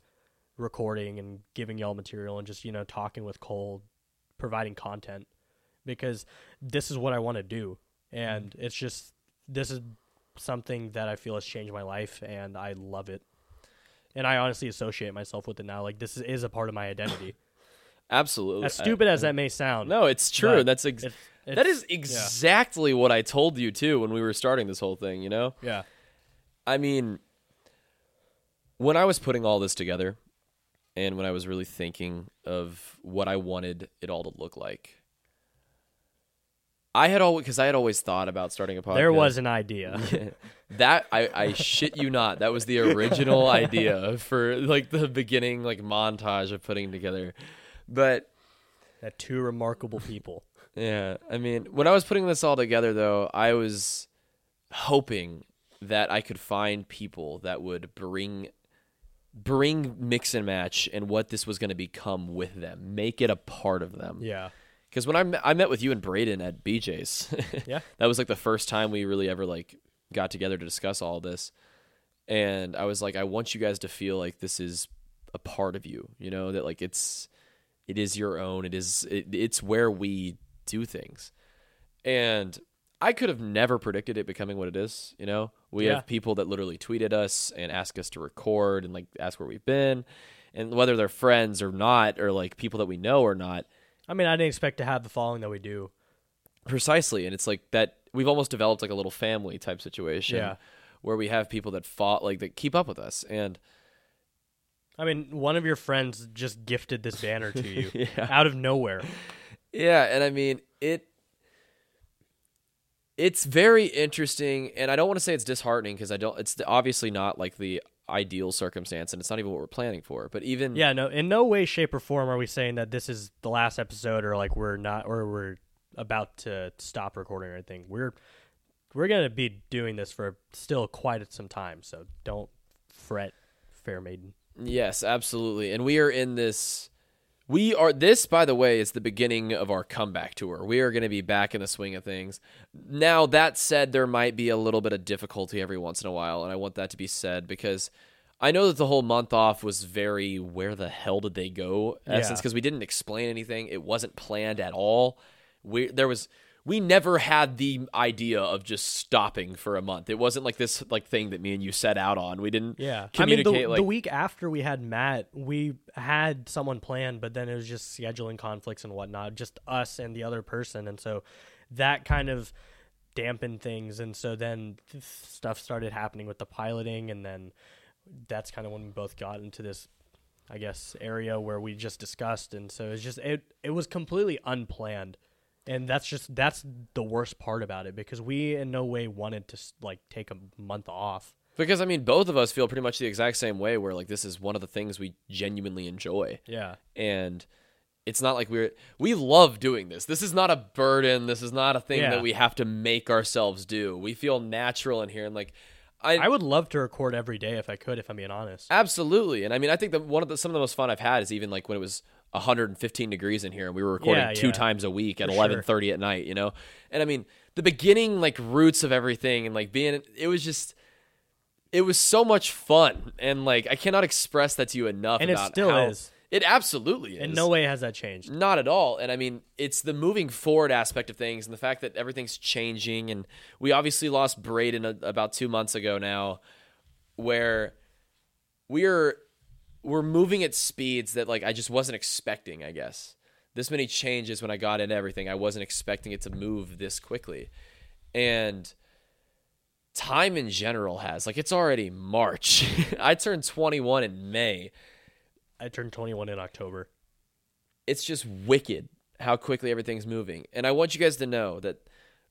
recording and giving y'all material and just, you know, talking with Cole, providing content because this is what I want to do. And mm-hmm. it's just this is something that I feel has changed my life, and I love it. And I honestly associate myself with it now. Like this is, is a part of my identity. Absolutely. As stupid as that may sound, No, it's true. That's ex- it's- that is exactly what I told you too when we were starting this whole thing, you know? yeah, I mean, when I was putting all this together and when I was really thinking of what I wanted it all to look like, I had always, because I had always thought about starting a podcast. there was an idea. that I, I shit you not. That was the original idea for like the beginning, like montage of putting together. But that two remarkable people. Yeah, I mean, when I was putting this all together, though, I was hoping that I could find people that would bring bring mix and match and what this was going to become with them, make it a part of them. Yeah, Because when I met, I met with you and Braden at BJ's, Yeah. that was like the first time we really ever like got together to discuss all this, and I was like, I want you guys to feel like this is a part of you, you know, that like it's it is your own, it is it, it's where we do things, and I could have never predicted it becoming what it is, you know. We Yeah. have people that literally tweeted us and ask us to record and like ask where we've been, and whether they're friends or not, or like people that we know or not. I mean, I didn't expect to have the following that we do. Precisely, and it's like that. We've almost developed like a little family type situation, Yeah. where we have people that fought like that keep up with us, and I mean, one of your friends just gifted this banner to you Yeah. out of nowhere. Yeah, and I mean it. It's very interesting, and I don't want to say it's disheartening because I don't. It's obviously not like the ideal circumstance, and it's not even what we're planning for. But even Yeah, no, in no way, shape, or form are we saying that this is the last episode or like we're not or we're about to stop recording or anything. We're we're gonna be doing this for still quite some time, so don't fret, fair maiden. Yes, absolutely. And we are in this. We are. This, by the way, is the beginning of our comeback tour. We are going to be back in the swing of things. Now, that said, there might be a little bit of difficulty every once in a while, and I want that to be said because I know that the whole month off was very where the hell did they go essence Yeah. because we didn't explain anything. It wasn't planned at all. We there was we never had the idea of just stopping for a month. It wasn't like this like thing that me and you set out on. We didn't Yeah, communicate I mean, the, like the week after we had Matt, we had someone planned, but then it was just scheduling conflicts and whatnot, just us and the other person, and so that kind of dampened things, and so then stuff started happening with the piloting, and then that's kind of when we both got into this, I guess, area where we just discussed, and so it's just it it was completely unplanned. And that's just that's the worst part about it because we in no way wanted to like take a month off. Because I mean, both of us feel pretty much the exact same way. Where like this is one of the things we genuinely enjoy, Yeah. and it's not like we're we love doing this. This is not a burden. This is not a thing Yeah. that we have to make ourselves do. We feel natural in here, and like I, I would love to record every day if I could, if I'm being honest. absolutely. And I mean, I think that one of the some of the most fun I've had is even like when it was 115 degrees in here, and we were recording Yeah, two yeah. times a week at For sure. 11:30 at night. You know, and I mean, the beginning like roots of everything, and like being it was just. It was so much fun, and like I cannot express that to you enough. And it still how- is. It absolutely is. In no way has that changed. Not at all. And I mean, it's the moving forward aspect of things and the fact that everything's changing. And we obviously lost Braden a, about two months ago now, where we're we're moving at speeds that like I just wasn't expecting. I guess this many changes when I got into everything, I wasn't expecting it to move this quickly, and time in general has like it's already March. I turned 21 in May I turned 21 in October. it's just wicked how quickly everything's moving. And I want you guys to know that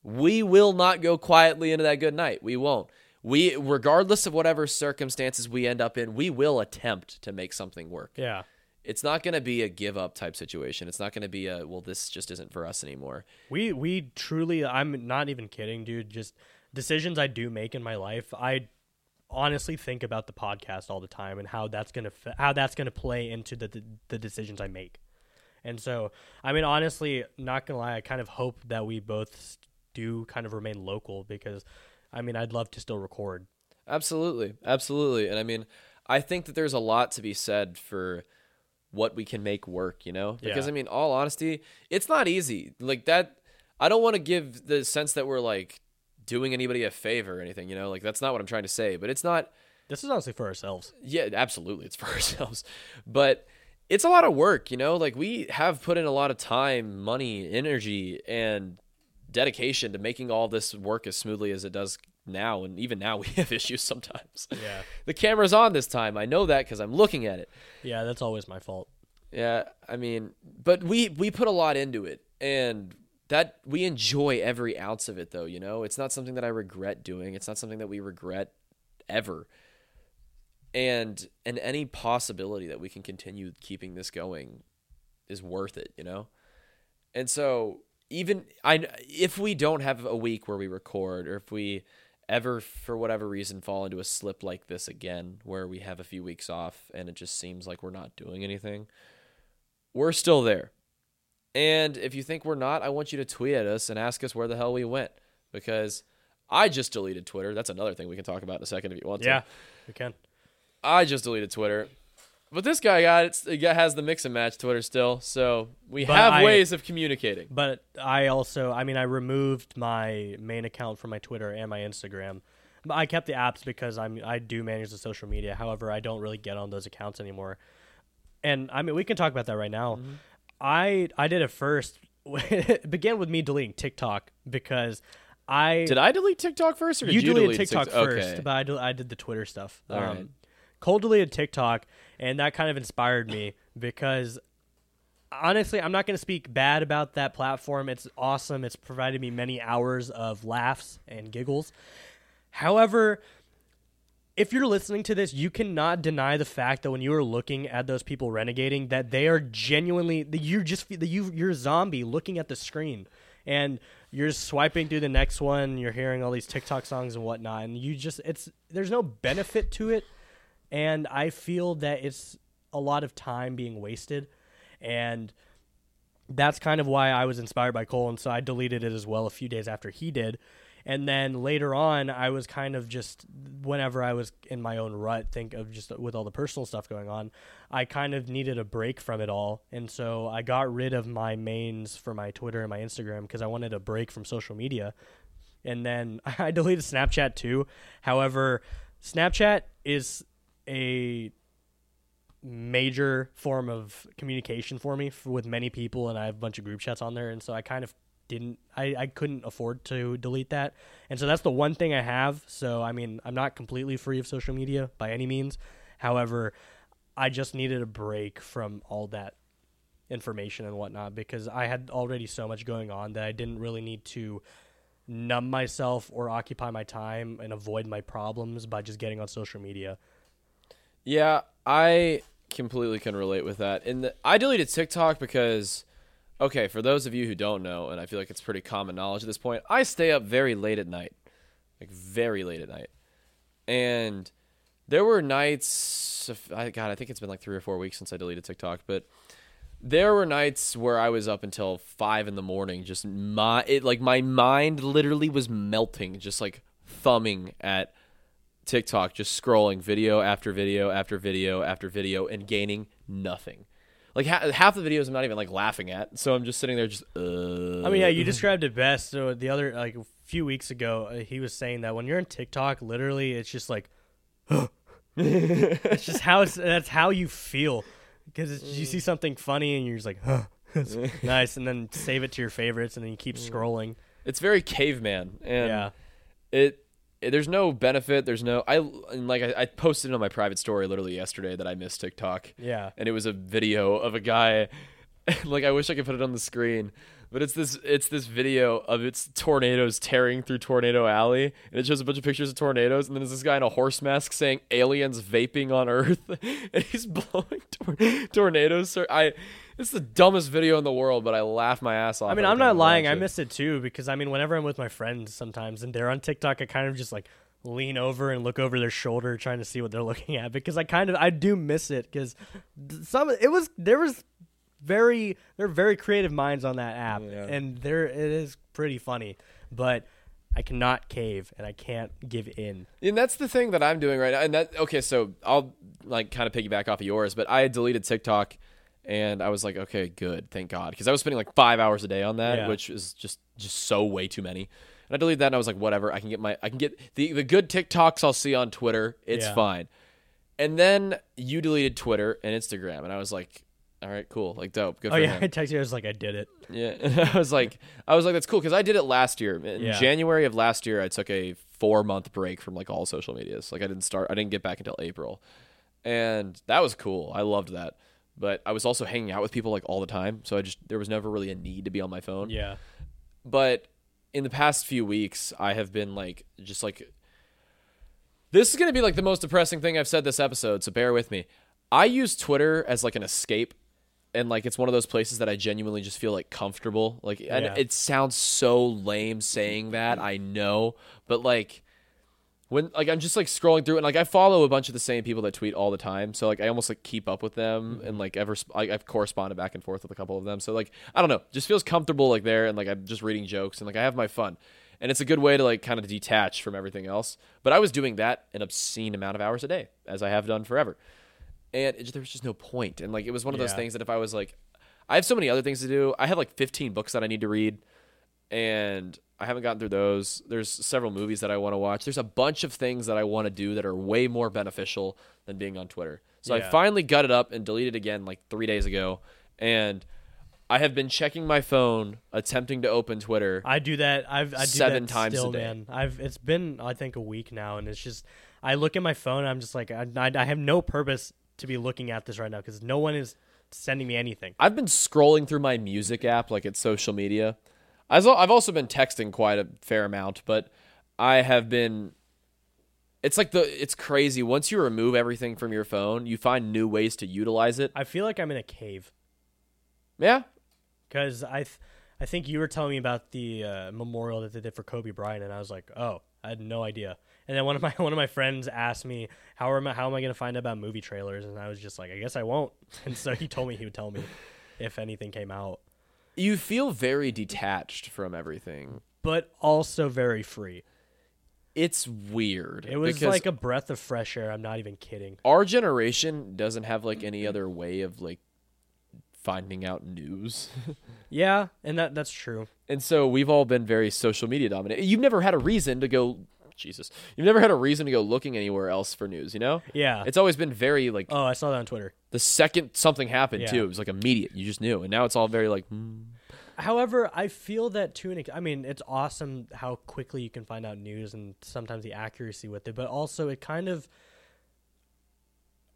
we will not go quietly into that good night. We won't. We regardless of whatever circumstances we end up in, we will attempt to make something work. Yeah. It's not going to be a give up type situation. It's not going to be a well this just isn't for us anymore. We we truly I'm not even kidding, dude. Just decisions I do make in my life, I honestly think about the podcast all the time and how that's going to how that's going to play into the, the the decisions I make. And so, I mean honestly, not going to lie, I kind of hope that we both do kind of remain local because I mean, I'd love to still record. Absolutely. Absolutely. And I mean, I think that there's a lot to be said for what we can make work, you know? Because Yeah. I mean, all honesty, it's not easy. Like that I don't want to give the sense that we're like doing anybody a favor or anything, you know? Like that's not what I'm trying to say, but it's not This is honestly for ourselves. yeah, absolutely. It's for ourselves. But it's a lot of work, you know? Like we have put in a lot of time, money, energy, and dedication to making all this work as smoothly as it does now. And even now, we have issues sometimes. Yeah. The camera's on this time. I know that because I'm looking at it. Yeah, that's always my fault. Yeah, I mean, but we we put a lot into it, and that we enjoy every ounce of it. Though you know, it's not something that I regret doing. It's not something that we regret ever. And and any possibility that we can continue keeping this going is worth it. You know, and so even I if we don't have a week where we record, or if we ever for whatever reason fall into a slip like this again, where we have a few weeks off and it just seems like we're not doing anything we're still there. And if you think we're not, I want you to tweet at us and ask us where the hell we went because I just deleted Twitter. That's another thing we can talk about in a second if you want to. Yeah, we can. I just deleted Twitter. But this guy got it. Has the mix and match Twitter still, so we But have I- ways of communicating. But I also, I mean, I removed my main account from my Twitter and my Instagram. I kept the apps because I'm I do manage the social media. However, I don't really get on those accounts anymore. And I mean, we can talk about that right now. Mm-hmm. I I did it first. it began with me deleting TikTok because I Did I delete TikTok first, or did you, you, deleted delete TikTok Tik- first, Okay. but I, del- I did the Twitter stuff. All right. Cole deleted TikTok, and that kind of inspired me because honestly, I'm not going to speak bad about that platform. It's awesome. It's provided me many hours of laughs and giggles. However, if you're listening to this, you cannot deny the fact that when you are looking at those people renegading, that they are genuinely you're just you you're a zombie looking at the screen, and you're swiping through the next one. You're hearing all these TikTok songs and whatnot, and you just it's there's no benefit to it, and I feel that it's a lot of time being wasted, and that's kind of why I was inspired by Cole, and so I deleted it as well a few days after he did. And then later on, I was kind of just whenever I was in my own rut, think of just with all the personal stuff going on, I kind of needed a break from it all, and so I got rid of my mains for my Twitter and my Instagram because I wanted a break from social media. And then I deleted Snapchat too. However, Snapchat is a major form of communication for me f with many people and I have a bunch of group chats on there and so I kind of didn't I, I couldn't afford to delete that. And so that's the one thing I have. So I mean I'm not completely free of social media by any means. However I just needed a break from all that information and whatnot because I had already so much going on that I didn't really need to numb myself or occupy my time and avoid my problems by just getting on social media Yeah, I completely can relate with that. And the, I deleted TikTok because, okay, for those of you who don't know, and I feel like it's pretty common knowledge at this point, I stay up very late at night, like very late at night, and there were nights. I God, I think it's been like three or four weeks since I deleted TikTok, but there were nights where I was up until five in the morning, just my it like my mind literally was melting, just like thumbing at TikTok, just scrolling video after video after video after video and gaining nothing. like ha- half the videos I'm not even like laughing at. So I'm just sitting there just. Uh, I mean, yeah, you described it best. So the other like a few weeks ago, uh, he was saying that when you're on TikTok, literally, it's just like, it's just how it's that's how you feel because you see something funny and you're just like, huh, nice, and then save it to your favorites, and then you keep scrolling. it's very caveman, and Yeah. it- there's no benefit. There's no I and like I, I posted on my private story literally yesterday that I miss TikTok. Yeah. and it was a video of a guy. like I wish I could put it on the screen, but it's this it's this video of it's tornadoes tearing through Tornado Alley, and it shows a bunch of pictures of tornadoes, and then there's this guy in a horse mask saying "aliens vaping on Earth," and he's blowing tor- tornadoes. So I, it's the dumbest video in the world, but I laugh my ass off. I mean, I'm not lying. I miss it too because I mean, whenever I'm with my friends sometimes and they're on TikTok, I kind of just like lean over and look over their shoulder trying to see what they're looking at because I kind of I do miss it because some it was there was very they're very creative minds on that app Yeah. and there it is pretty funny, but I cannot cave and I can't give in. And that's the thing that I'm doing right now. And that okay, so I'll like kind of piggyback off of yours, but I had deleted TikTok and I was like, okay, good, thank God, because I was spending like five hours a day on that, Yeah. which is just just so way too many. And I deleted that, and I was like, whatever, I can get my, I can get the the good TikToks I'll see on Twitter, it's Yeah. fine. And then you deleted Twitter and Instagram, and I was like, all right, cool, like dope, good Oh for yeah, him. I texted you. I was like, I did it. Yeah, and I was like, I was like, that's cool because I did it last year. In Yeah. January of last year, I took a four month break from like all social medias. Like I didn't start, I didn't get back until April, and that was cool. I loved that. But I was also hanging out with people like all the time, so I just there was never really a need to be on my phone. Yeah. But in the past few weeks, I have been like, just like, this is gonna be like the most depressing thing I've said this episode. So bear with me. I use Twitter as like an escape and like it's one of those places that I genuinely just feel like comfortable. Like and Yeah. it sounds so lame saying that, I know, but like when like I'm just like scrolling through and like I follow a bunch of the same people that tweet all the time, so like I almost like keep up with them and mm-hmm. like ever I, I've corresponded back and forth with a couple of them. So like I don't know, just feels comfortable like there and like I'm just reading jokes and like I have my fun. And it's a good way to like kind of detach from everything else. But I was doing that an obscene amount of hours a day, as I have done forever and it, there was just no point. And like it was one of those Yeah. things that if I was like, I have so many other things to do. I have like 15 books that I need to read, and I haven't gotten through those. There's several movies that I want to watch. There's a bunch of things that I want to do that are way more beneficial than being on Twitter. So I Yeah. finally gutted up and deleted again like three days ago, and I have been checking my phone, attempting to open Twitter. I do that. I've I do Seven that times a day. man. I've it's been I think a week now, and it's just I look at my phone. and I'm just like I, I, I have no purpose to be looking at this right now because no one is sending me anything. I've been scrolling through my music app, like it's social media. I've also been texting quite a fair amount, but I have been. It's like the it's crazy. Once you remove everything from your phone, you find new ways to utilize it. I feel like I'm in a cave Yeah, because I th- I think you were telling me about the uh, memorial that they did for Kobe Bryant, and I was like, oh, I had no idea. And then one of my one of my friends asked me how am I, how am I going to find out about movie trailers, and I was just like, I guess I won't. And so he told me he would tell me if anything came out, you feel very detached from everything. but also very free. It's weird. It was like a breath of fresh air. I'm not even kidding. our generation doesn't have like any other way of like finding out news. Yeah, and that that's true. And so we've all been very social media dominant. You've never had a reason to go Jesus. You've never had a reason to go looking anywhere else for news, you know? Yeah. It's always been very like oh, I saw that on Twitter. the second something happened Yeah. too, it was like immediate. You just knew. And now it's all very like hmm. However, I feel that to an I mean, it's awesome how quickly you can find out news and sometimes the accuracy with it, but also it kind of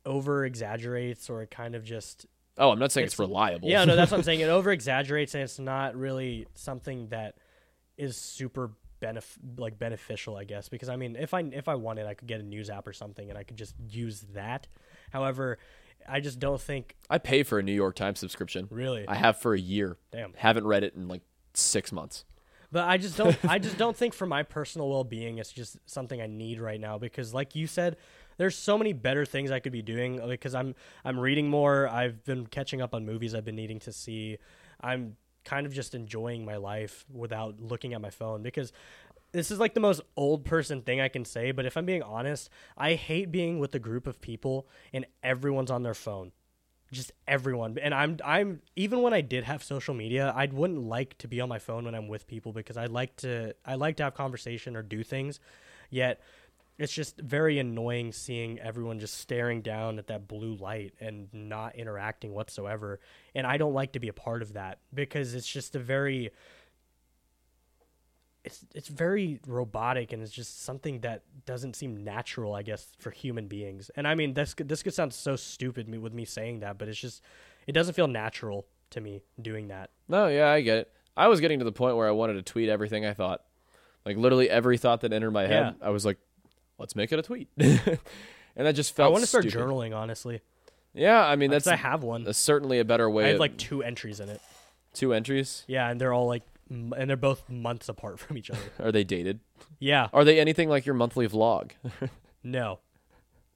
over exaggerates or it kind of just Oh, I'm not saying it's, It's- reliable. Yeah, no, that's what I'm saying. It over exaggerates and it's not really something that is super benef- like beneficial, I guess, because I mean, if I if I wanted, I could get a news app or something and I could just use that. However, I just don't think I pay for a New York Times subscription. really. I have for a year. Damn. Haven't read it in like six months. But I just don't I just don't think for my personal well-being it's just something I need right now because like you said there's so many better things I could be doing uh, because I'm I'm reading more, I've been catching up on movies I've been needing to see. I'm kind of just enjoying my life without looking at my phone because this is like the most old person thing I can say, but if I'm being honest, I hate being with a group of people and everyone's on their phone just everyone. And I'm I'm even when I did have social media, I wouldn't like to be on my phone when I'm with people because I like to I like to have conversation or do things. Yet it's just very annoying seeing everyone just staring down at that blue light and not interacting whatsoever. And I don't like to be a part of that because it's just a very it's it's very robotic and it's just something that doesn't seem natural, I guess, for human beings. And I mean, this could- this could sound so stupid me with me saying that, but it's just it doesn't feel natural to me doing that. No, yeah, I get it. I was getting to the point where I wanted to tweet everything I thought. Like literally every thought that entered my head, I was like, let's make it a tweet. and that just felt I want to start stupid. journaling, honestly. Yeah, I mean that's I have one. that's certainly a better way. I have of- like two entries in it. two entries. Yeah, and they're all like, m- and they're both months apart from each other. Are they dated? Yeah, Are they anything like your monthly vlog? no.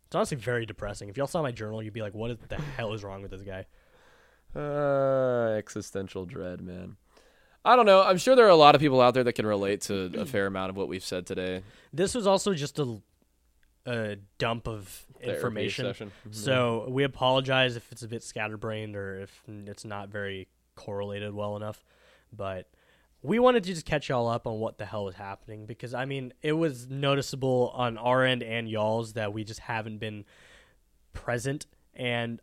It's honestly very depressing. If y'all saw my journal, you'd be like, "What the hell is wrong with this guy?" Uh, existential dread, man. I don't know. I'm sure there are a lot of people out there that can relate to a fair amount of what we've said today. This was also just a, a dump of Therapy information. Mhm. So we apologize if it's a bit scatterbrained or if it's not very correlated well enough. But we wanted to just catch y'all up on what the hell was happening because I mean it was noticeable on our end and y'all's that we just haven't been present and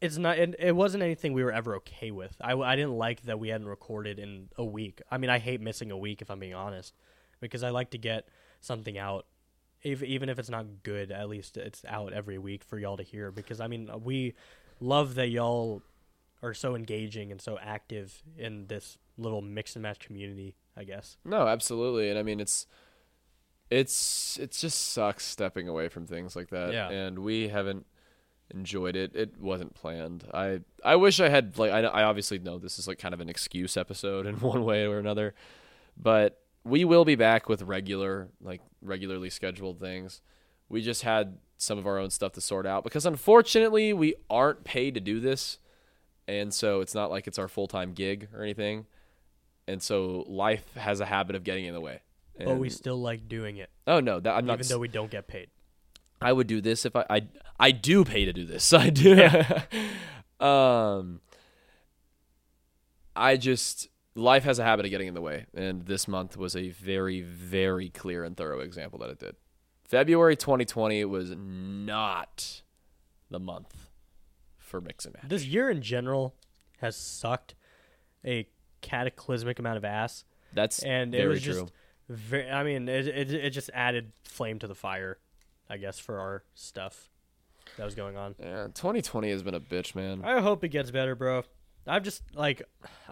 it's not it, it wasn't anything we were ever okay with I, I didn't like that we hadn't recorded in a week i mean i hate missing a week if i'm being honest because i like to get something out if, even if it's not good at least it's out every week for y'all to hear because i mean we love that y'all are so engaging and so active in this little mix and match community i guess No, absolutely. And I mean it's it's it just sucks stepping away from things like that. Yeah. And we haven't enjoyed it. It wasn't planned. I I wish I had like I I obviously know this is like kind of an excuse episode in one way or another. But we will be back with regular like regularly scheduled things. We just had some of our own stuff to sort out because unfortunately we aren't paid to do this. And so it's not like it's our full-time gig or anything. And so life has a habit of getting in the way. but we still like doing it Oh no, that I'm not. even though we don't get paid I would do this if I I I do pay to do this. I do. um I just life has a habit of getting in the way and this month was a very very clear and thorough example that it did. February 2020 was not the month for mix and match. this year in general has sucked a cataclysmic amount of ass That's and very it was true. just very i mean it, it, it just added flame to the fire i guess for our stuff that was going on yeah, 2020 has been a bitch, man. i hope it gets better bro i've just like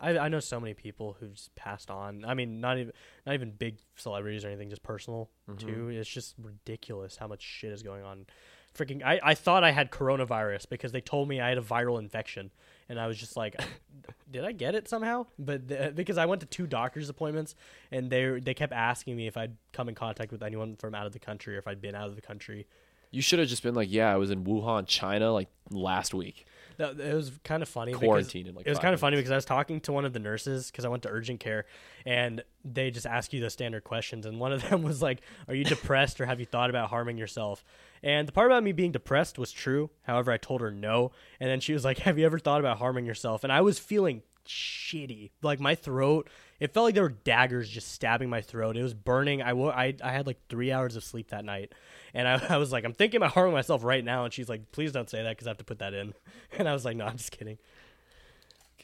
i, I know so many people who've just passed on. I mean not even not even big celebrities or anything just personal Mm-hmm. too. It's just ridiculous how much shit is going on. Freaking I, I thought i had coronavirus because they told me i had a viral infection and i was just like did i get it somehow? But the, because i went to two doctor's appointments and they they kept asking me if i'd come in contact with anyone from out of the country or if i'd been out of the country You should have just been like, "Yeah, I was in Wuhan, China like last week." that, it was kind of funny Quarantined because like, it was kind of funny because i was talking to one of the nurses because i went to urgent care and they just ask you the standard questions and one of them was like are you depressed or have you thought about harming yourself? And the part about me being depressed was true. However i told her no and then she was like have you ever thought about harming yourself? And i was feeling shitty. Like my throat it felt like there were daggers just stabbing my throat. It was burning. I, wo- I, I had like three hours of sleep that night and I, I was like i'm thinking about harming myself right now and she's like please don't say that because i have to put that in and i was like no i'm just kidding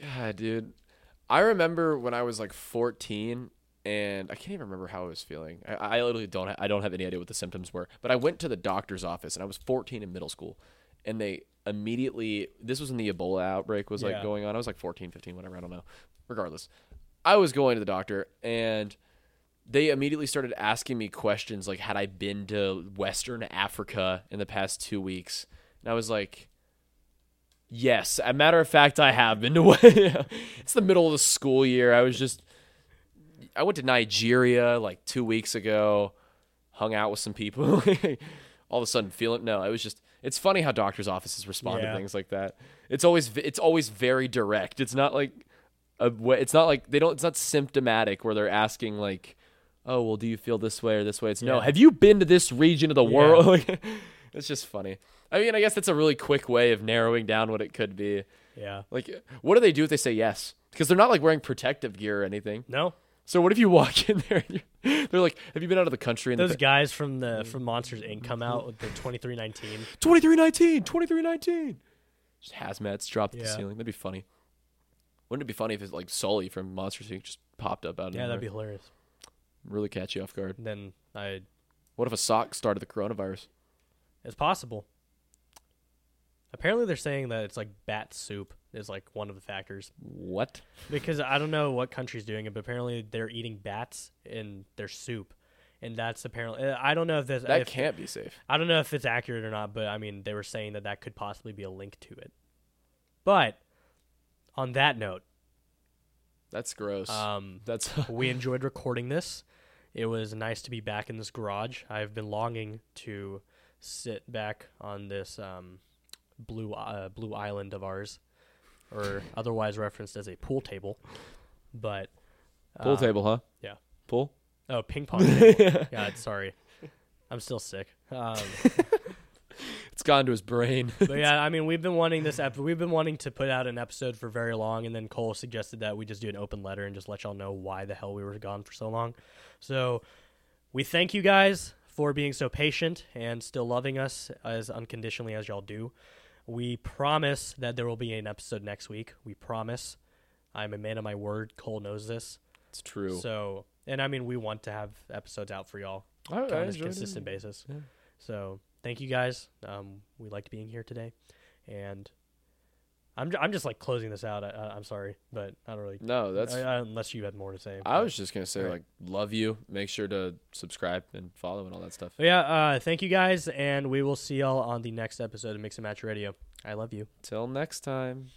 God, dude. I remember when I was like 14 and I can't even remember how I was feeling. I, I literally don't I don't have any idea what the symptoms were. But I went to the doctor's office and I was 14 in middle school and they immediately this was when the Ebola outbreak was like Yeah. going on. I was like 14, 15, whatever, I don't know. Regardless. I was going to the doctor and they immediately started asking me questions like had I been to Western Africa in the past 2 weeks. And I was like Yes, a matter of fact, I have been to. it's the middle of the school year. I was just, I went to Nigeria like two weeks ago, hung out with some people. All of a sudden, feeling no. It was just. It's funny how doctors' offices respond Yeah. to things like that. It's always it's always very direct. It's not like a. It's not like they don't. It's not symptomatic where they're asking like, oh well, do you feel this way or this way? It's no. Have you been to this region of the Yeah. world? It's just funny. I mean, I guess that's a really quick way of narrowing down what it could be. Yeah. Like, what do they do if they say yes? Because they're not like wearing protective gear or anything. No, So what if you walk in there and you're, they're like, "Have you been out of the country?" And those the guys from the mm-hmm. from Monsters Inc. come out with the twenty three nineteen. 2319, 2319. Just hazmats dropped at the ceiling. That'd be funny. Wouldn't it be funny if it's like Sully from Monsters Inc. just popped up out of Yeah, that'd be hilarious. Really catch you off guard. Then I, What if a sock started the coronavirus? it's possible. Apparently, they're saying that it's like bat soup is like one of the factors What? because I don't know what country's doing it, but apparently they're eating bats in their soup, and that's apparently uh, I don't know if this That if, can't be safe. I don't know if it's accurate or not, but I mean they were saying that that could possibly be a link to it. But on that note, That's gross. um, That's we enjoyed recording this. It was nice to be back in this garage. I've been longing to sit back on this um, blue uh, blue island of ours, or otherwise referenced as a pool table. But pool uh, table, huh? yeah. Pool. Oh, ping pong. table. God, sorry, I'm still sick. Um, It's gone to his brain. but yeah, I mean, we've been wanting this. Ep- we've been wanting to put out an episode for very long, and then Cole suggested that we just do an open letter and just let y'all know why the hell we were gone for so long. So we thank you guys for being so patient and still loving us as unconditionally as y'all do. We promise that there will be an episode next week. We promise. I'm a man of my word. Cole knows this. it's true. So, and I mean, we want to have episodes out for y'all I, I on a enjoyed it. consistent basis. Yeah. So thank you guys. Um, we liked being here today, and I'm j- I'm just like closing this out. I, I, I'm sorry, but I don't really. No, that's. I, I, unless you had more to say. I was just gonna say Right. like love you. Make sure to subscribe and follow and all that stuff. But yeah. Uh, thank you guys, and we will see y'all on the next episode of Mix and Match Radio. I love you. Till next time.